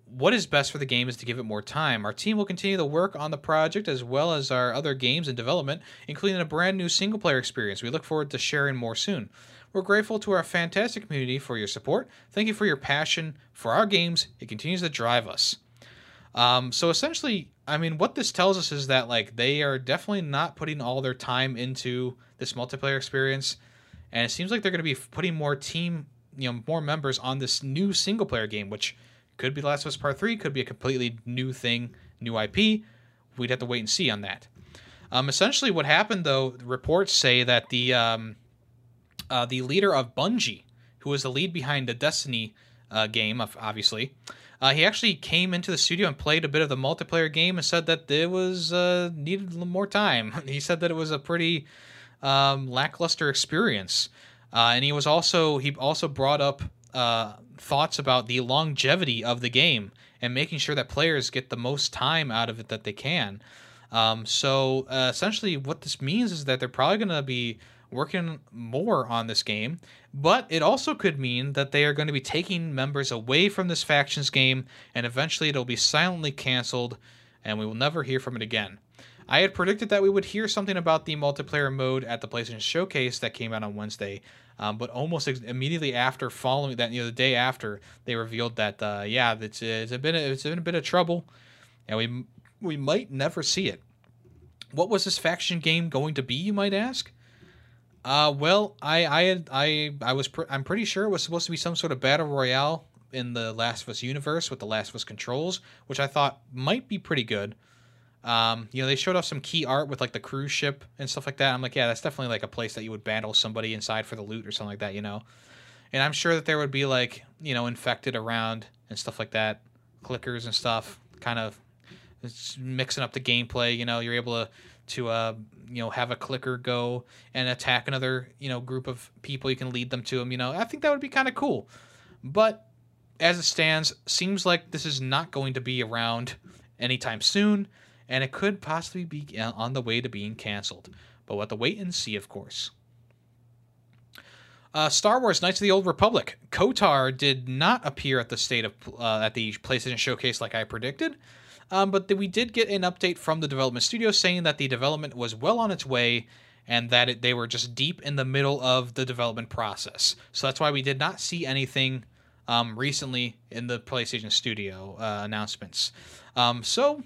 what is best for the game is to give it more time. Our team will continue to work on the project as well as our other games in development, including a brand new single player experience. We look forward to sharing more soon. We're grateful to our fantastic community for your support. Thank you for your passion for our games. It continues to drive us. Um, so essentially, I mean, what this tells us is that like they are definitely not putting all their time into this multiplayer experience, and it seems like they're going to be putting more team, you know, more members on this new single player game, which could be Last of Us Part 3, could be a completely new thing, new IP. We'd have to wait and see on that. Um, essentially, what happened though, reports say that the um, uh, the leader of Bungie, who was the lead behind the Destiny uh, game, obviously, uh, he actually came into the studio and played a bit of the multiplayer game and said that it was uh, needed more time. he said that it was a pretty um, lackluster experience, uh, and he was also he also brought up uh, thoughts about the longevity of the game and making sure that players get the most time out of it that they can. Um, so uh, essentially, what this means is that they're probably going to be working more on this game, but it also could mean that they are going to be taking members away from this factions game, and eventually it'll be silently canceled, and we will never hear from it again. I had predicted that we would hear something about the multiplayer mode at the PlayStation Showcase that came out on Wednesday, um, but almost ex- immediately after following that, you know, the day after, they revealed that uh, yeah, it's, it's been a, it's been a bit of trouble, and we we might never see it. What was this faction game going to be? You might ask. Uh, well, I I I I was pr- I'm pretty sure it was supposed to be some sort of battle royale in the Last of Us universe with the Last of Us controls, which I thought might be pretty good. Um, you know, they showed off some key art with like the cruise ship and stuff like that. I'm like, yeah, that's definitely like a place that you would battle somebody inside for the loot or something like that, you know. And I'm sure that there would be like, you know, infected around and stuff like that, clickers and stuff, kind of mixing up the gameplay. You know, you're able to to uh, you know have a clicker go and attack another you know group of people. You can lead them to them. You know, I think that would be kind of cool. But as it stands, seems like this is not going to be around anytime soon and it could possibly be uh, on the way to being canceled. But we'll have to wait and see, of course. Uh, Star Wars: Knights of the Old Republic. KOTOR did not appear at the state of uh, at the PlayStation Showcase like I predicted, um, but we did get an update from the development studio saying that the development was well on its way and that it, they were just deep in the middle of the development process. So that's why we did not see anything um, recently in the PlayStation Studio uh, announcements. Um, so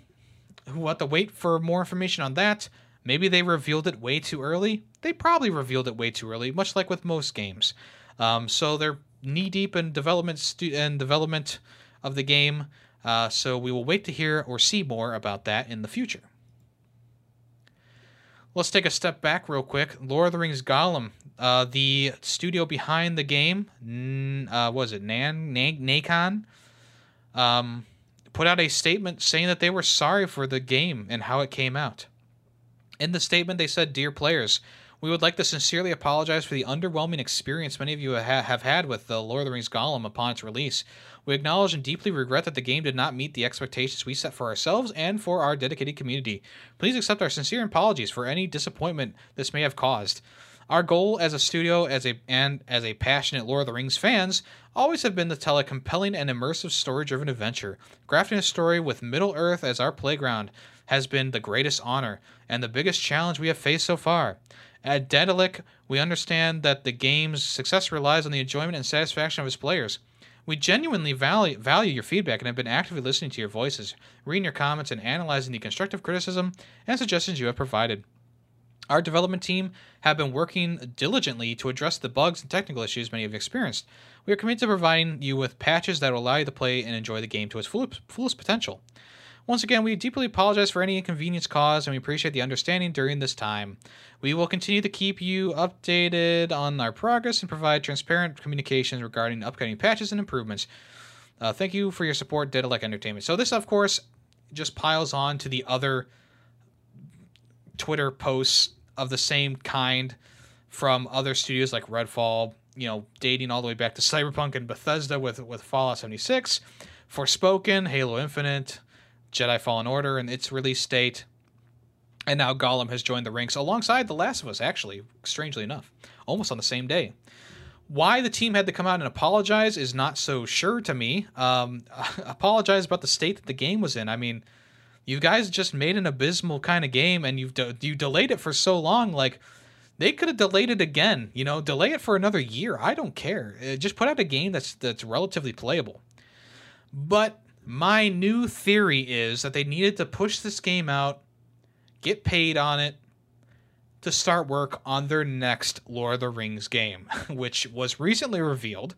we'll have to wait for more information on that. Maybe they revealed it way too early. They probably revealed it way too early, much like with most games. Um, so they're knee deep in development stu- and development of the game. Uh, so we will wait to hear or see more about that in the future. Let's take a step back real quick. Lord of the Rings Gollum, uh, the studio behind the game, uh, was it Nan, Nan Nacon? Um, put out a statement saying that they were sorry for the game and how it came out. In the statement, they said, Dear players, we would like to sincerely apologize for the underwhelming experience many of you have had with The Lord of the Rings Gollum upon its release. We acknowledge and deeply regret that the game did not meet the expectations we set for ourselves and for our dedicated community. Please accept our sincere apologies for any disappointment this may have caused. Our goal as a studio as a and as a passionate Lord of the Rings fans always have been to tell a compelling and immersive story-driven adventure. Crafting a story with Middle-earth as our playground has been the greatest honor and the biggest challenge we have faced so far. At Daedalic, we understand that the game's success relies on the enjoyment and satisfaction of its players. We genuinely value, value your feedback and have been actively listening to your voices, reading your comments, and analyzing the constructive criticism and suggestions you have provided. Our development team have been working diligently to address the bugs and technical issues many have experienced. We are committed to providing you with patches that will allow you to play and enjoy the game to its fullest potential. Once again, we deeply apologize for any inconvenience caused and we appreciate the understanding during this time. We will continue to keep you updated on our progress and provide transparent communications regarding upcoming patches and improvements. Uh, thank you for your support, Daedalic Entertainment. So, this, of course, just piles on to the other Twitter posts of the same kind from other studios like Redfall, you know, dating all the way back to Cyberpunk and Bethesda with, with Fallout 76, Forspoken, Halo Infinite, Jedi Fallen Order and its release date. And now Gollum has joined the ranks alongside The Last of Us, actually, strangely enough, almost on the same day. Why the team had to come out and apologize is not so sure to me. Um, apologize about the state that the game was in. I mean, you guys just made an abysmal kind of game, and you've de- you delayed it for so long. Like they could have delayed it again. You know, delay it for another year. I don't care. Uh, just put out a game that's that's relatively playable. But my new theory is that they needed to push this game out, get paid on it, to start work on their next Lord of the Rings game, which was recently revealed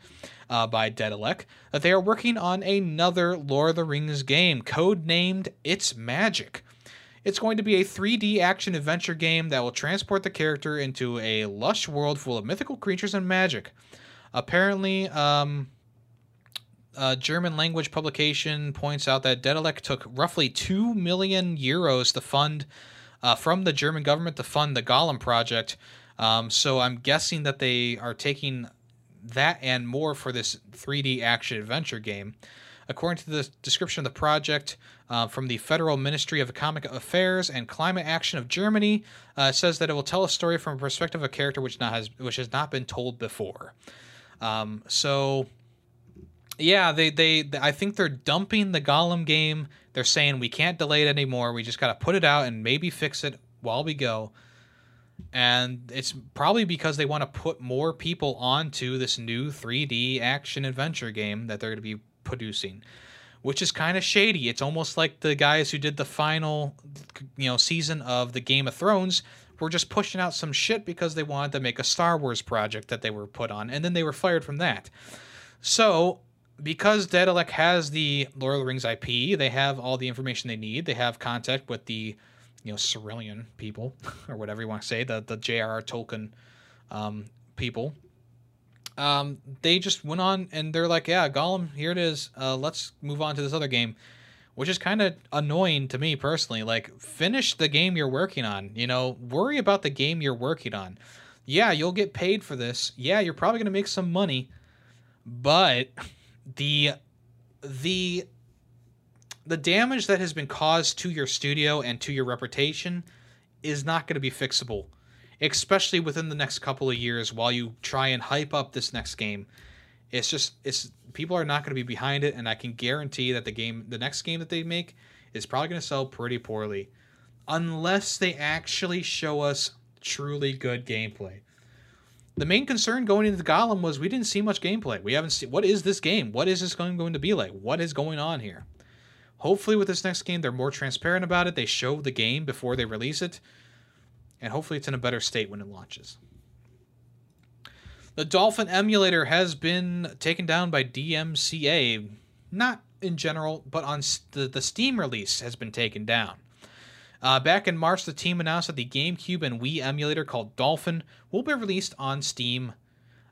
uh, by Daedalic that they are working on another Lord of the Rings game, codenamed It's Magic. It's going to be a 3D action adventure game that will transport the character into a lush world full of mythical creatures and magic. Apparently, um, a German language publication points out that Daedalic took roughly 2 million euros to fund uh, from the German government to fund the Gollum project. Um, so I'm guessing that they are taking that and more for this 3D action adventure game. According to the description of the project uh, from the Federal Ministry of Economic Affairs and Climate Action of Germany, uh, it says that it will tell a story from a perspective of a character which not has which has not been told before. Um, so yeah, they, they, they I think they're dumping the Gollum game. They're saying we can't delay it anymore. We just got to put it out and maybe fix it while we go. And it's probably because they want to put more people onto this new 3D action adventure game that they're going to be producing, which is kind of shady. It's almost like the guys who did the final, you know, season of the Game of Thrones were just pushing out some shit because they wanted to make a Star Wars project that they were put on, and then they were fired from that. So because Daedalic has the Lord of the Rings IP, they have all the information they need. They have contact with the, you know, Cerulean people, or whatever you want to say, the the J.R.R. Tolkien um, people. Um, they just went on and they're like, yeah, Gollum, here it is. Uh, let's move on to this other game, which is kind of annoying to me personally. Like, finish the game you're working on. You know, worry about the game you're working on. Yeah, you'll get paid for this. Yeah, you're probably gonna make some money, but the the the damage that has been caused to your studio and to your reputation is not going to be fixable especially within the next couple of years while you try and hype up this next game. It's just it's people are not going to be behind it and i can guarantee that the game the next game that they make is probably going to sell pretty poorly unless they actually show us truly good gameplay the main concern going into the Gollum was we didn't see much gameplay. We haven't seen what is this game? What is this going, going to be like? What is going on here? Hopefully, with this next game, they're more transparent about it. They show the game before they release it, and hopefully, it's in a better state when it launches. The Dolphin emulator has been taken down by DMCA, not in general, but on the, the Steam release has been taken down. Uh, back in March, the team announced that the GameCube and Wii emulator called Dolphin will be released on Steam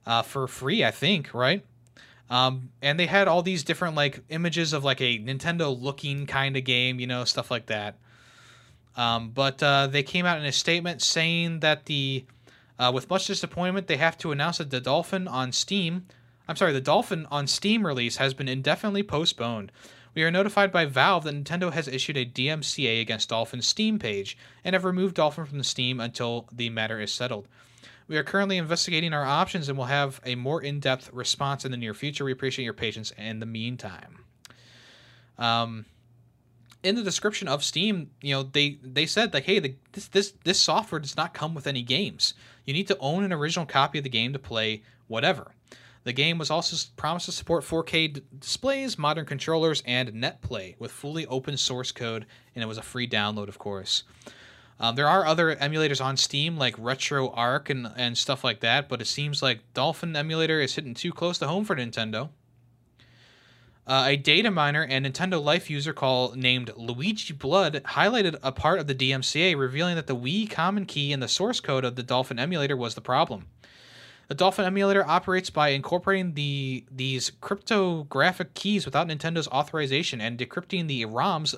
uh, for free, I think, right? Um, and they had all these different like images of like a Nintendo looking kind of game, you know, stuff like that. Um, but uh, they came out in a statement saying that the, uh, with much disappointment, they have to announce that the Dolphin on Steam, I'm sorry, the Dolphin on Steam release has been indefinitely postponed. We are notified by Valve that Nintendo has issued a DMCA against Dolphin's Steam page and have removed Dolphin from the Steam until the matter is settled. We are currently investigating our options and will have a more in depth response in the near future. We appreciate your patience in the meantime. Um, in the description of Steam, you know, they they said like, hey, the, this this this software does not come with any games. You need to own an original copy of the game to play whatever. The game was also promised to support 4K d- displays, modern controllers, and NetPlay with fully open source code, and it was a free download, of course. Um, there are other emulators on Steam like RetroArch and, and stuff like that, but it seems like Dolphin emulator is hitting too close to home for Nintendo. Uh, a data miner and Nintendo Life user call named Luigi Blood highlighted a part of the DMCA, revealing that the Wii common key in the source code of the Dolphin emulator was the problem. The Dolphin emulator operates by incorporating the these cryptographic keys without Nintendo's authorization and decrypting the ROMs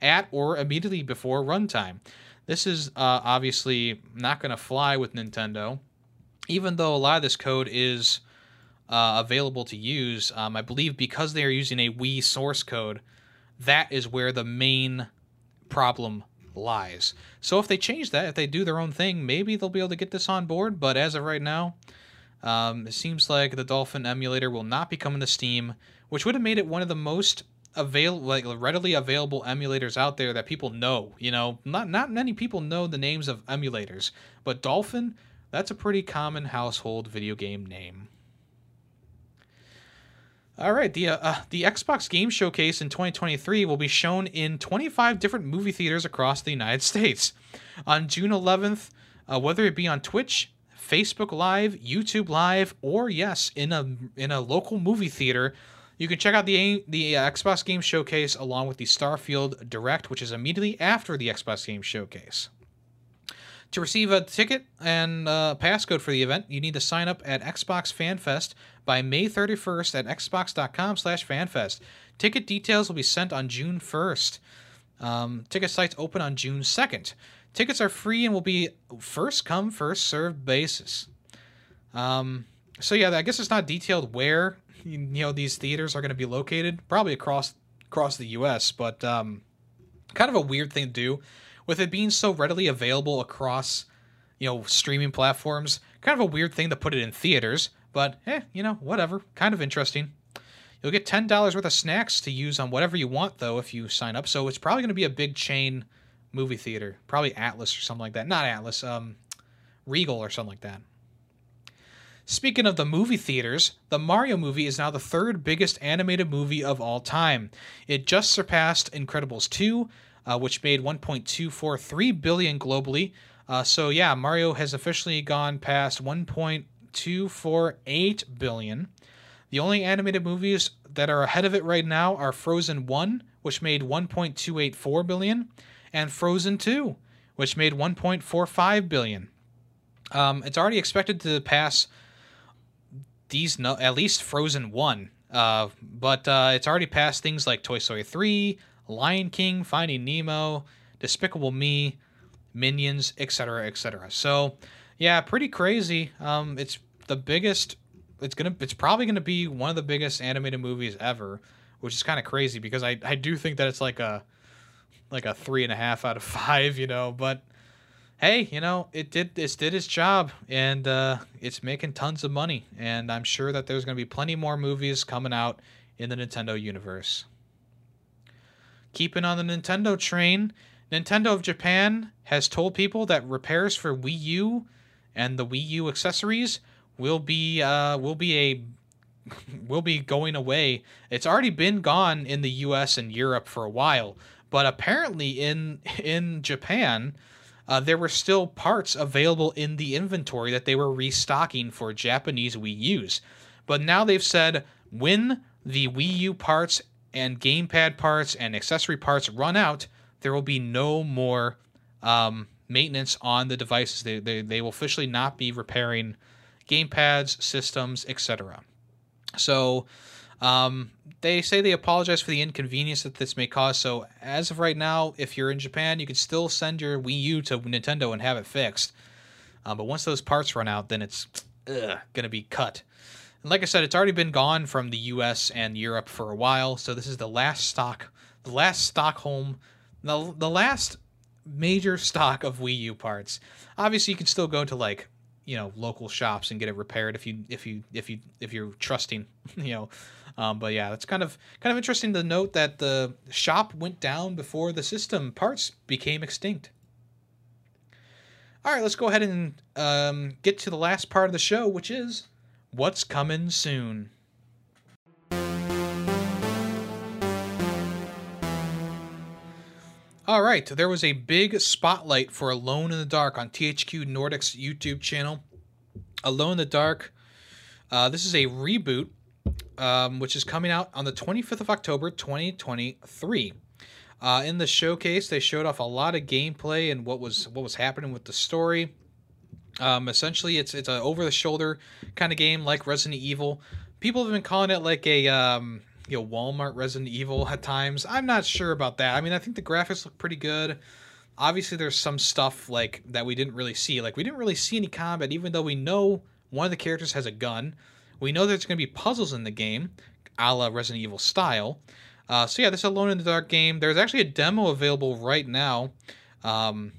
at or immediately before runtime. This is uh, obviously not going to fly with Nintendo, even though a lot of this code is uh, available to use. Um, I believe because they are using a Wii source code, that is where the main problem lies. So if they change that, if they do their own thing, maybe they'll be able to get this on board. But as of right now, um, it seems like the Dolphin emulator will not be coming to Steam, which would have made it one of the most avail like readily available emulators out there that people know. You know, not not many people know the names of emulators, but Dolphin, that's a pretty common household video game name. All right, the uh, uh, the Xbox Game Showcase in 2023 will be shown in 25 different movie theaters across the United States on June 11th. Uh, whether it be on Twitch, Facebook Live, YouTube Live, or yes, in a in a local movie theater, you can check out the the uh, Xbox Game Showcase along with the Starfield Direct, which is immediately after the Xbox Game Showcase. To receive a ticket and uh, passcode for the event, you need to sign up at Xbox FanFest by May 31st at xbox.com/fanfest. Ticket details will be sent on June 1st. Um, ticket sites open on June 2nd. Tickets are free and will be first come first served basis. Um, so yeah, I guess it's not detailed where you know these theaters are going to be located, probably across across the U.S. But um, kind of a weird thing to do with it being so readily available across you know streaming platforms. Kind of a weird thing to put it in theaters, but eh, you know whatever. Kind of interesting. You'll get ten dollars worth of snacks to use on whatever you want though if you sign up. So it's probably going to be a big chain movie theater, probably Atlas or something like that. Not Atlas, um, Regal or something like that. Speaking of the movie theaters, the Mario movie is now the third biggest animated movie of all time. It just surpassed Incredibles 2, uh, which made 1.243 billion globally. Uh, so yeah, Mario has officially gone past 1.248 billion. The only animated movies that are ahead of it right now are Frozen 1, which made 1.284 billion, and Frozen 2, which made 1.45 billion. Um, it's already expected to pass these no, at least Frozen one. Uh, but uh, it's already passed things like Toy Story three, Lion King, Finding Nemo, Despicable Me, Minions, etc., etc. So, yeah, pretty crazy. Um, it's the biggest. It's gonna. It's probably gonna be one of the biggest animated movies ever, which is kind of crazy because I I do think that it's like a like a three and a half out of five, you know. But hey, you know, it did it did its job, and uh, it's making tons of money. And I'm sure that there's going to be plenty more movies coming out in the Nintendo universe. Keeping on the Nintendo train, Nintendo of Japan has told people that repairs for Wii U and the Wii U accessories will be uh, will be a will be going away. It's already been gone in the US and Europe for a while, but apparently in in Japan, uh, there were still parts available in the inventory that they were restocking for Japanese Wii U's. But now they've said when the Wii U parts and gamepad parts and accessory parts run out, there will be no more um, maintenance on the devices. They, they, they will officially not be repairing gamepads, systems, etc. So um, they say they apologize for the inconvenience that this may cause. So as of right now, if you're in Japan, you can still send your Wii U to Nintendo and have it fixed. Uh, but once those parts run out, then it's ugh, gonna be cut. And like I said, it's already been gone from the U.S. and Europe for a while. So this is the last stock, the last Stockholm, the the last major stock of Wii U parts. Obviously, you can still go to like you know local shops and get it repaired if you if you if you if you're trusting you know um, but yeah, it's kind of kind of interesting to note that the shop went down before the system parts became extinct. All right, let's go ahead and um, get to the last part of the show, which is what's coming soon. All right, there was a big spotlight for Alone in the Dark on THQ Nordic's YouTube channel. Alone in the Dark. Uh, this is a reboot, um, which is coming out on the 25th of October, 2023. Uh, in the showcase, they showed off a lot of gameplay and what was what was happening with the story. Um, essentially, it's it's an over the shoulder kind of game like Resident Evil. People have been calling it like a um, you know Walmart Resident Evil at times. I'm not sure about that. I mean, I think the graphics look pretty good. Obviously, there's some stuff like that we didn't really see. Like we didn't really see any combat, even though we know one of the characters has a gun. We know there's going to be puzzles in the game, a la Resident Evil style. Uh, so yeah, this Alone in the Dark game. There's actually a demo available right now. Um,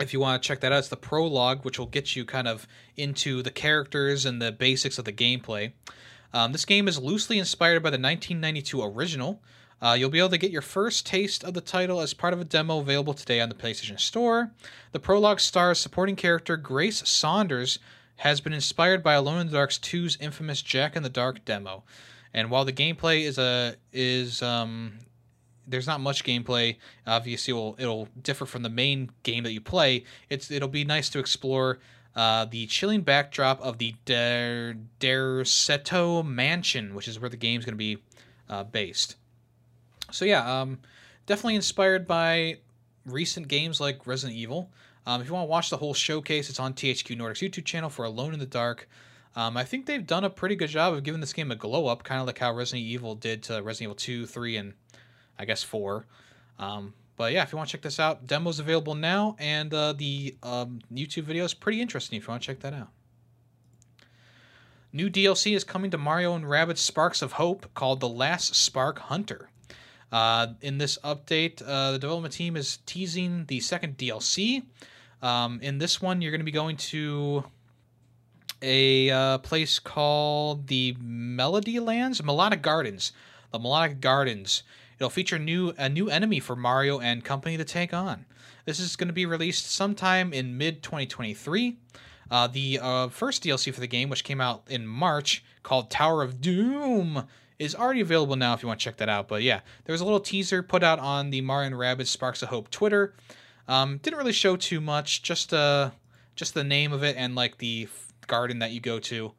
if you want to check that out, it's the prologue, which will get you kind of into the characters and the basics of the gameplay. Um, this game is loosely inspired by the 1992 original. Uh, you'll be able to get your first taste of the title as part of a demo available today on the PlayStation Store. The prologue stars supporting character Grace Saunders has been inspired by Alone in the Dark's 2's infamous Jack in the Dark demo. And while the gameplay is a is um, there's not much gameplay. Obviously, it'll, it'll differ from the main game that you play. It's it'll be nice to explore uh, the chilling backdrop of the Der Derceto Mansion, which is where the game's going to be uh, based. So yeah, um, definitely inspired by recent games like Resident Evil. Um, if you want to watch the whole showcase, it's on THQ Nordic's YouTube channel for Alone in the Dark. Um, I think they've done a pretty good job of giving this game a glow up, kind of like how Resident Evil did to Resident Evil 2, 3, and I guess 4. Um, but yeah, if you want to check this out, demo's available now, and uh, the um, YouTube video is pretty interesting if you want to check that out. New DLC is coming to Mario and Rabbids Sparks of Hope called The Last Spark Hunter. Uh, in this update, uh, the development team is teasing the second DLC. Um, in this one, you're going to be going to a uh, place called the Melody Lands, Melodic Gardens. The Melodic Gardens It'll feature new a new enemy for Mario and company to take on. This is going to be released sometime in mid 2023. Uh, the uh, first DLC for the game, which came out in March, called Tower of Doom, is already available now if you want to check that out. But yeah, there was a little teaser put out on the Mario and Rabbids Sparks of Hope Twitter. Um, didn't really show too much, just uh, just the name of it and like the garden that you go to.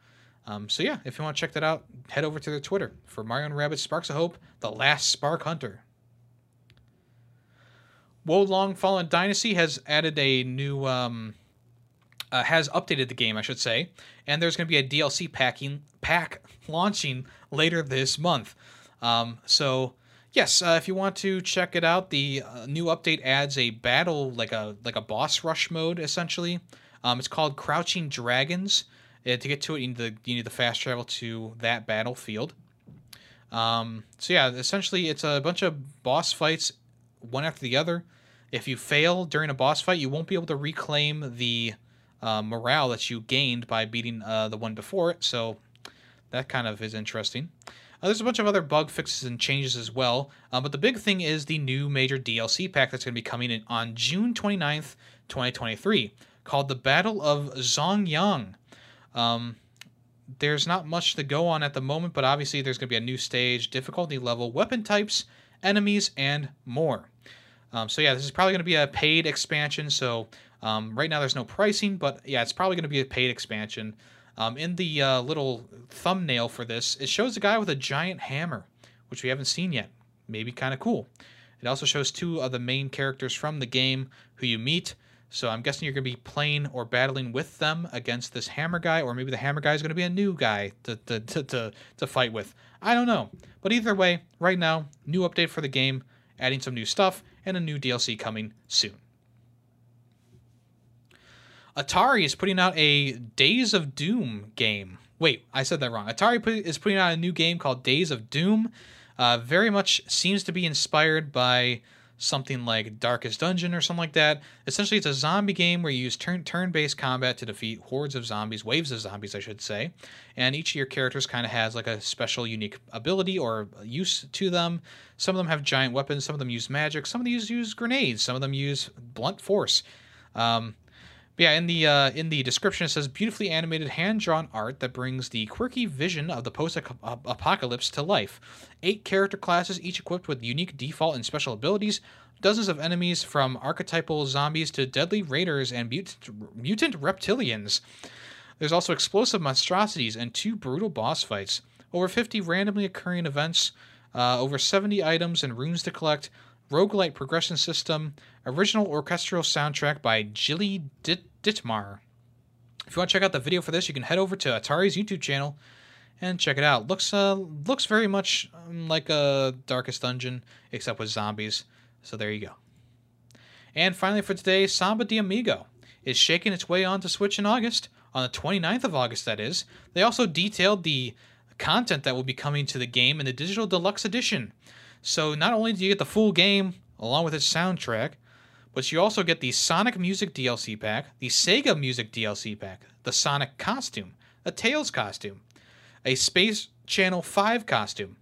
Um, so yeah, if you want to check that out, head over to their Twitter for Mario and Rabbids Sparks of Hope, the last Spark Hunter. Wo Long Fallen Dynasty has added a new, um, uh, has updated the game, I should say, and there's going to be a DLC packing pack launching later this month. Um, so yes, uh, if you want to check it out, the uh, new update adds a battle like a like a boss rush mode essentially. Um, it's called Crouching Dragons. Uh, to get to it, you need the you need the fast travel to that battlefield. Um, so yeah, essentially it's a bunch of boss fights, one after the other. If you fail during a boss fight, you won't be able to reclaim the uh, morale that you gained by beating uh, the one before it. So that kind of is interesting. Uh, there's a bunch of other bug fixes and changes as well, uh, but the big thing is the new major DLC pack that's going to be coming in on June 29th, 2023, called the Battle of Zhongyuan. Um, there's not much to go on at the moment, but obviously there's going to be a new stage, difficulty level, weapon types, enemies, and more. Um, so yeah, this is probably going to be a paid expansion. So um, right now there's no pricing, but yeah, it's probably going to be a paid expansion. Um, in the uh, little thumbnail for this, it shows a guy with a giant hammer, which we haven't seen yet. Maybe kind of cool. It also shows two of the main characters from the game who you meet. So I'm guessing you're going to be playing or battling with them against this hammer guy, or maybe the hammer guy is going to be a new guy to, to, to, to, to fight with. I don't know. But either way, right now, new update for the game, adding some new stuff, and a new DLC coming soon. Atari is putting out a Days of Doom game. Wait, I said that wrong. Atari put, is putting out a new game called Days of Doom. Uh, very much seems to be inspired by something like Darkest Dungeon or something like that. Essentially, it's a zombie game where you use turn turn based combat to defeat hordes of zombies, waves of zombies, I should say. And each of your characters kind of has like a special, unique ability or use to them. Some of them have giant weapons, some of them use magic, some of these use grenades, some of them use blunt force. Um, But yeah, in the uh, in the description it says beautifully animated hand drawn art that brings the quirky vision of the post apocalypse to life. Eight character classes, each equipped with unique default and special abilities. Dozens of enemies from archetypal zombies to deadly raiders and mutant, mutant reptilians. There's also explosive monstrosities and two brutal boss fights. Over 50 randomly occurring events, uh, over 70 items and runes to collect, roguelite progression system, original orchestral soundtrack by Jilly Dit- Ditmar. If you want to check out the video for this, you can head over to Atari's YouTube channel and check it out. Looks uh looks very much um, like a Darkest Dungeon, except with zombies. So there you go. And finally for today, Samba de Amigo is shaking its way onto Switch in August, on the 29th of August, that is. They also detailed the content that will be coming to the game in the digital deluxe edition. So not only do you get the full game along with its soundtrack, but you also get the Sonic Music DLC pack, the Sega Music DLC pack, the Sonic costume, a Tails costume, a Space Channel 5 costume,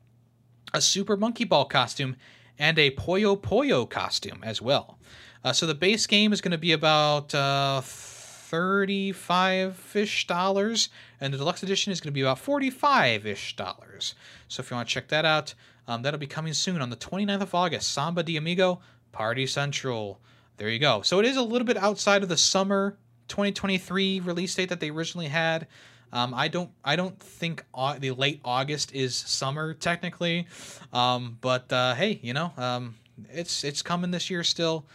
a Super Monkey Ball costume, and a Puyo Puyo costume as well. Uh, so the base game is going to be about uh, 35 ish dollars, and the deluxe edition is going to be about 45 ish dollars. So if you want to check that out, um, that'll be coming soon on the 29th of August. Samba de Amigo Party Central. There you go. So it is a little bit outside of the summer 2023 release date that they originally had. Um, I don't I don't think au- the late August is summer technically, um, but uh, hey, you know um, it's it's coming this year still.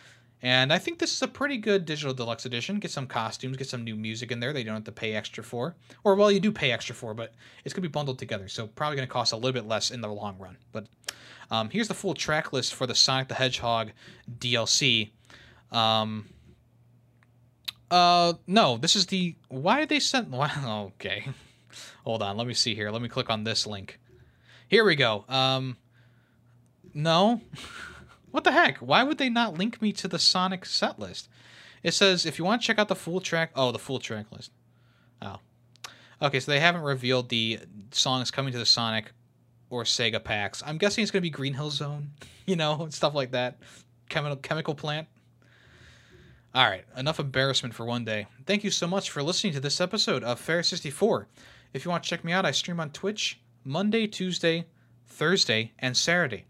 And I think this is a pretty good digital deluxe edition. Get some costumes, get some new music in there you don't have to pay extra for. Or, well, you do pay extra for, but it's going to be bundled together. So, probably going to cost a little bit less in the long run. But um, here's the full track list for the Sonic the Hedgehog DLC. Um, uh, no, this is the. Why did they send. Wow, okay. Hold on, let me see here. Let me click on this link. Here we go. Um, no. What the heck? Why would they not link me to the Sonic set list? It says if you want to check out the full track. Oh, the full track list. Oh. Okay, so they haven't revealed the songs coming to the Sonic or Sega packs. I'm guessing it's going to be Green Hill Zone, you know, and stuff like that. Chemical chemical plant. All right, enough embarrassment for one day. Thank you so much for listening to this episode of Ferret 64. If you want to check me out, I stream on Twitch Monday, Tuesday, Thursday, and Saturday.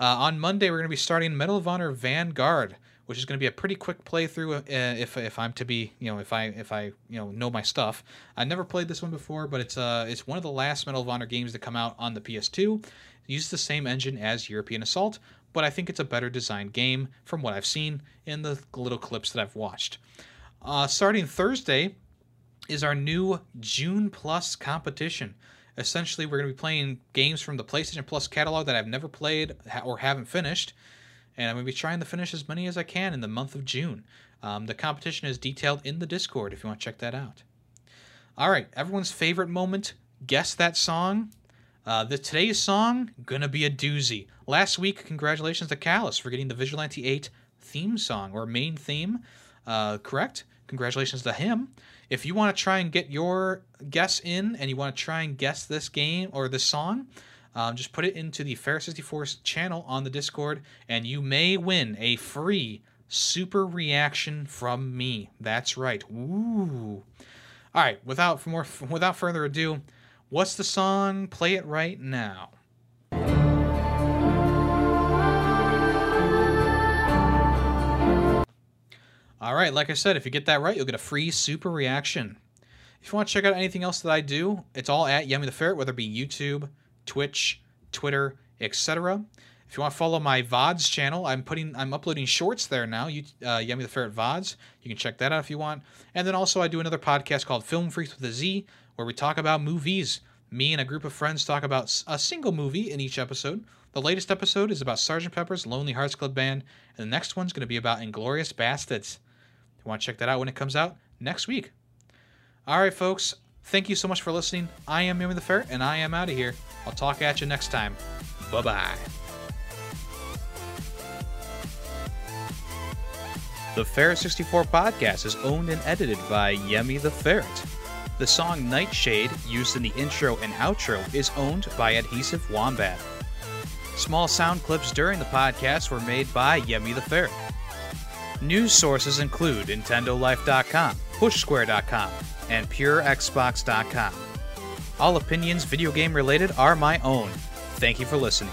Uh, on Monday, we're going to be starting Medal of Honor Vanguard, which is going to be a pretty quick playthrough. Uh, if, if I'm to be, you know, if I if I you know know my stuff. I never played this one before, but it's uh it's one of the last Medal of Honor games to come out on the PS2. It uses the same engine as European Assault, but I think it's a better designed game from what I've seen in the little clips that I've watched. Uh, starting Thursday is our new June Plus competition essentially we're going to be playing games from the PlayStation Plus catalog that I've never played or haven't finished, and I'm going to be trying to finish as many as I can in the month of June. Um, the competition is detailed in the Discord if you want to check that out. All right, everyone's favorite moment. Guess that song. Uh, the today's song gonna be a doozy. Last week, congratulations to Callus for getting the Vigilante 8 theme song or main theme. Uh, correct. Congratulations to him. If you want to try and get your guess in and you want to try and guess this game or this song, um, just put it into the Ferret 64 channel on the Discord, and you may win a free super reaction from me. That's right. Ooh. All right. Without more, without further ado, what's the song? Play it right now. All right, like I said, if you get that right, you'll get a free super reaction. If you want to check out anything else that I do, it's all at Yemmy the Ferret, whether it be YouTube, Twitch, Twitter, etc. If you want to follow my VODs channel, I'm putting I'm uploading shorts there now. You, uh, Yemmy the Ferret VODs. You can check that out if you want. And then also I do another podcast called Film Freaks with a Z, where we talk about movies. Me and a group of friends talk about a single movie in each episode. The latest episode is about Sgt. Pepper's Lonely Hearts Club Band, and the next one's going to be about Inglourious Basterds. You want to check that out when it comes out next week. All right, folks. Thank you so much for listening. I am Yemmy the Ferret, and I am out of here. I'll talk at you next time. Bye bye. The Ferret 64 podcast is owned and edited by Yemmy the Ferret. The song Nightshade, used in the intro and outro, is owned by Adhesive Wombat. Small sound clips during the podcast were made by Yemmy the Ferret. News sources include NintendoLife.com, pushsquare.com, and purexbox.com. All opinions video game related are my own. Thank you for listening.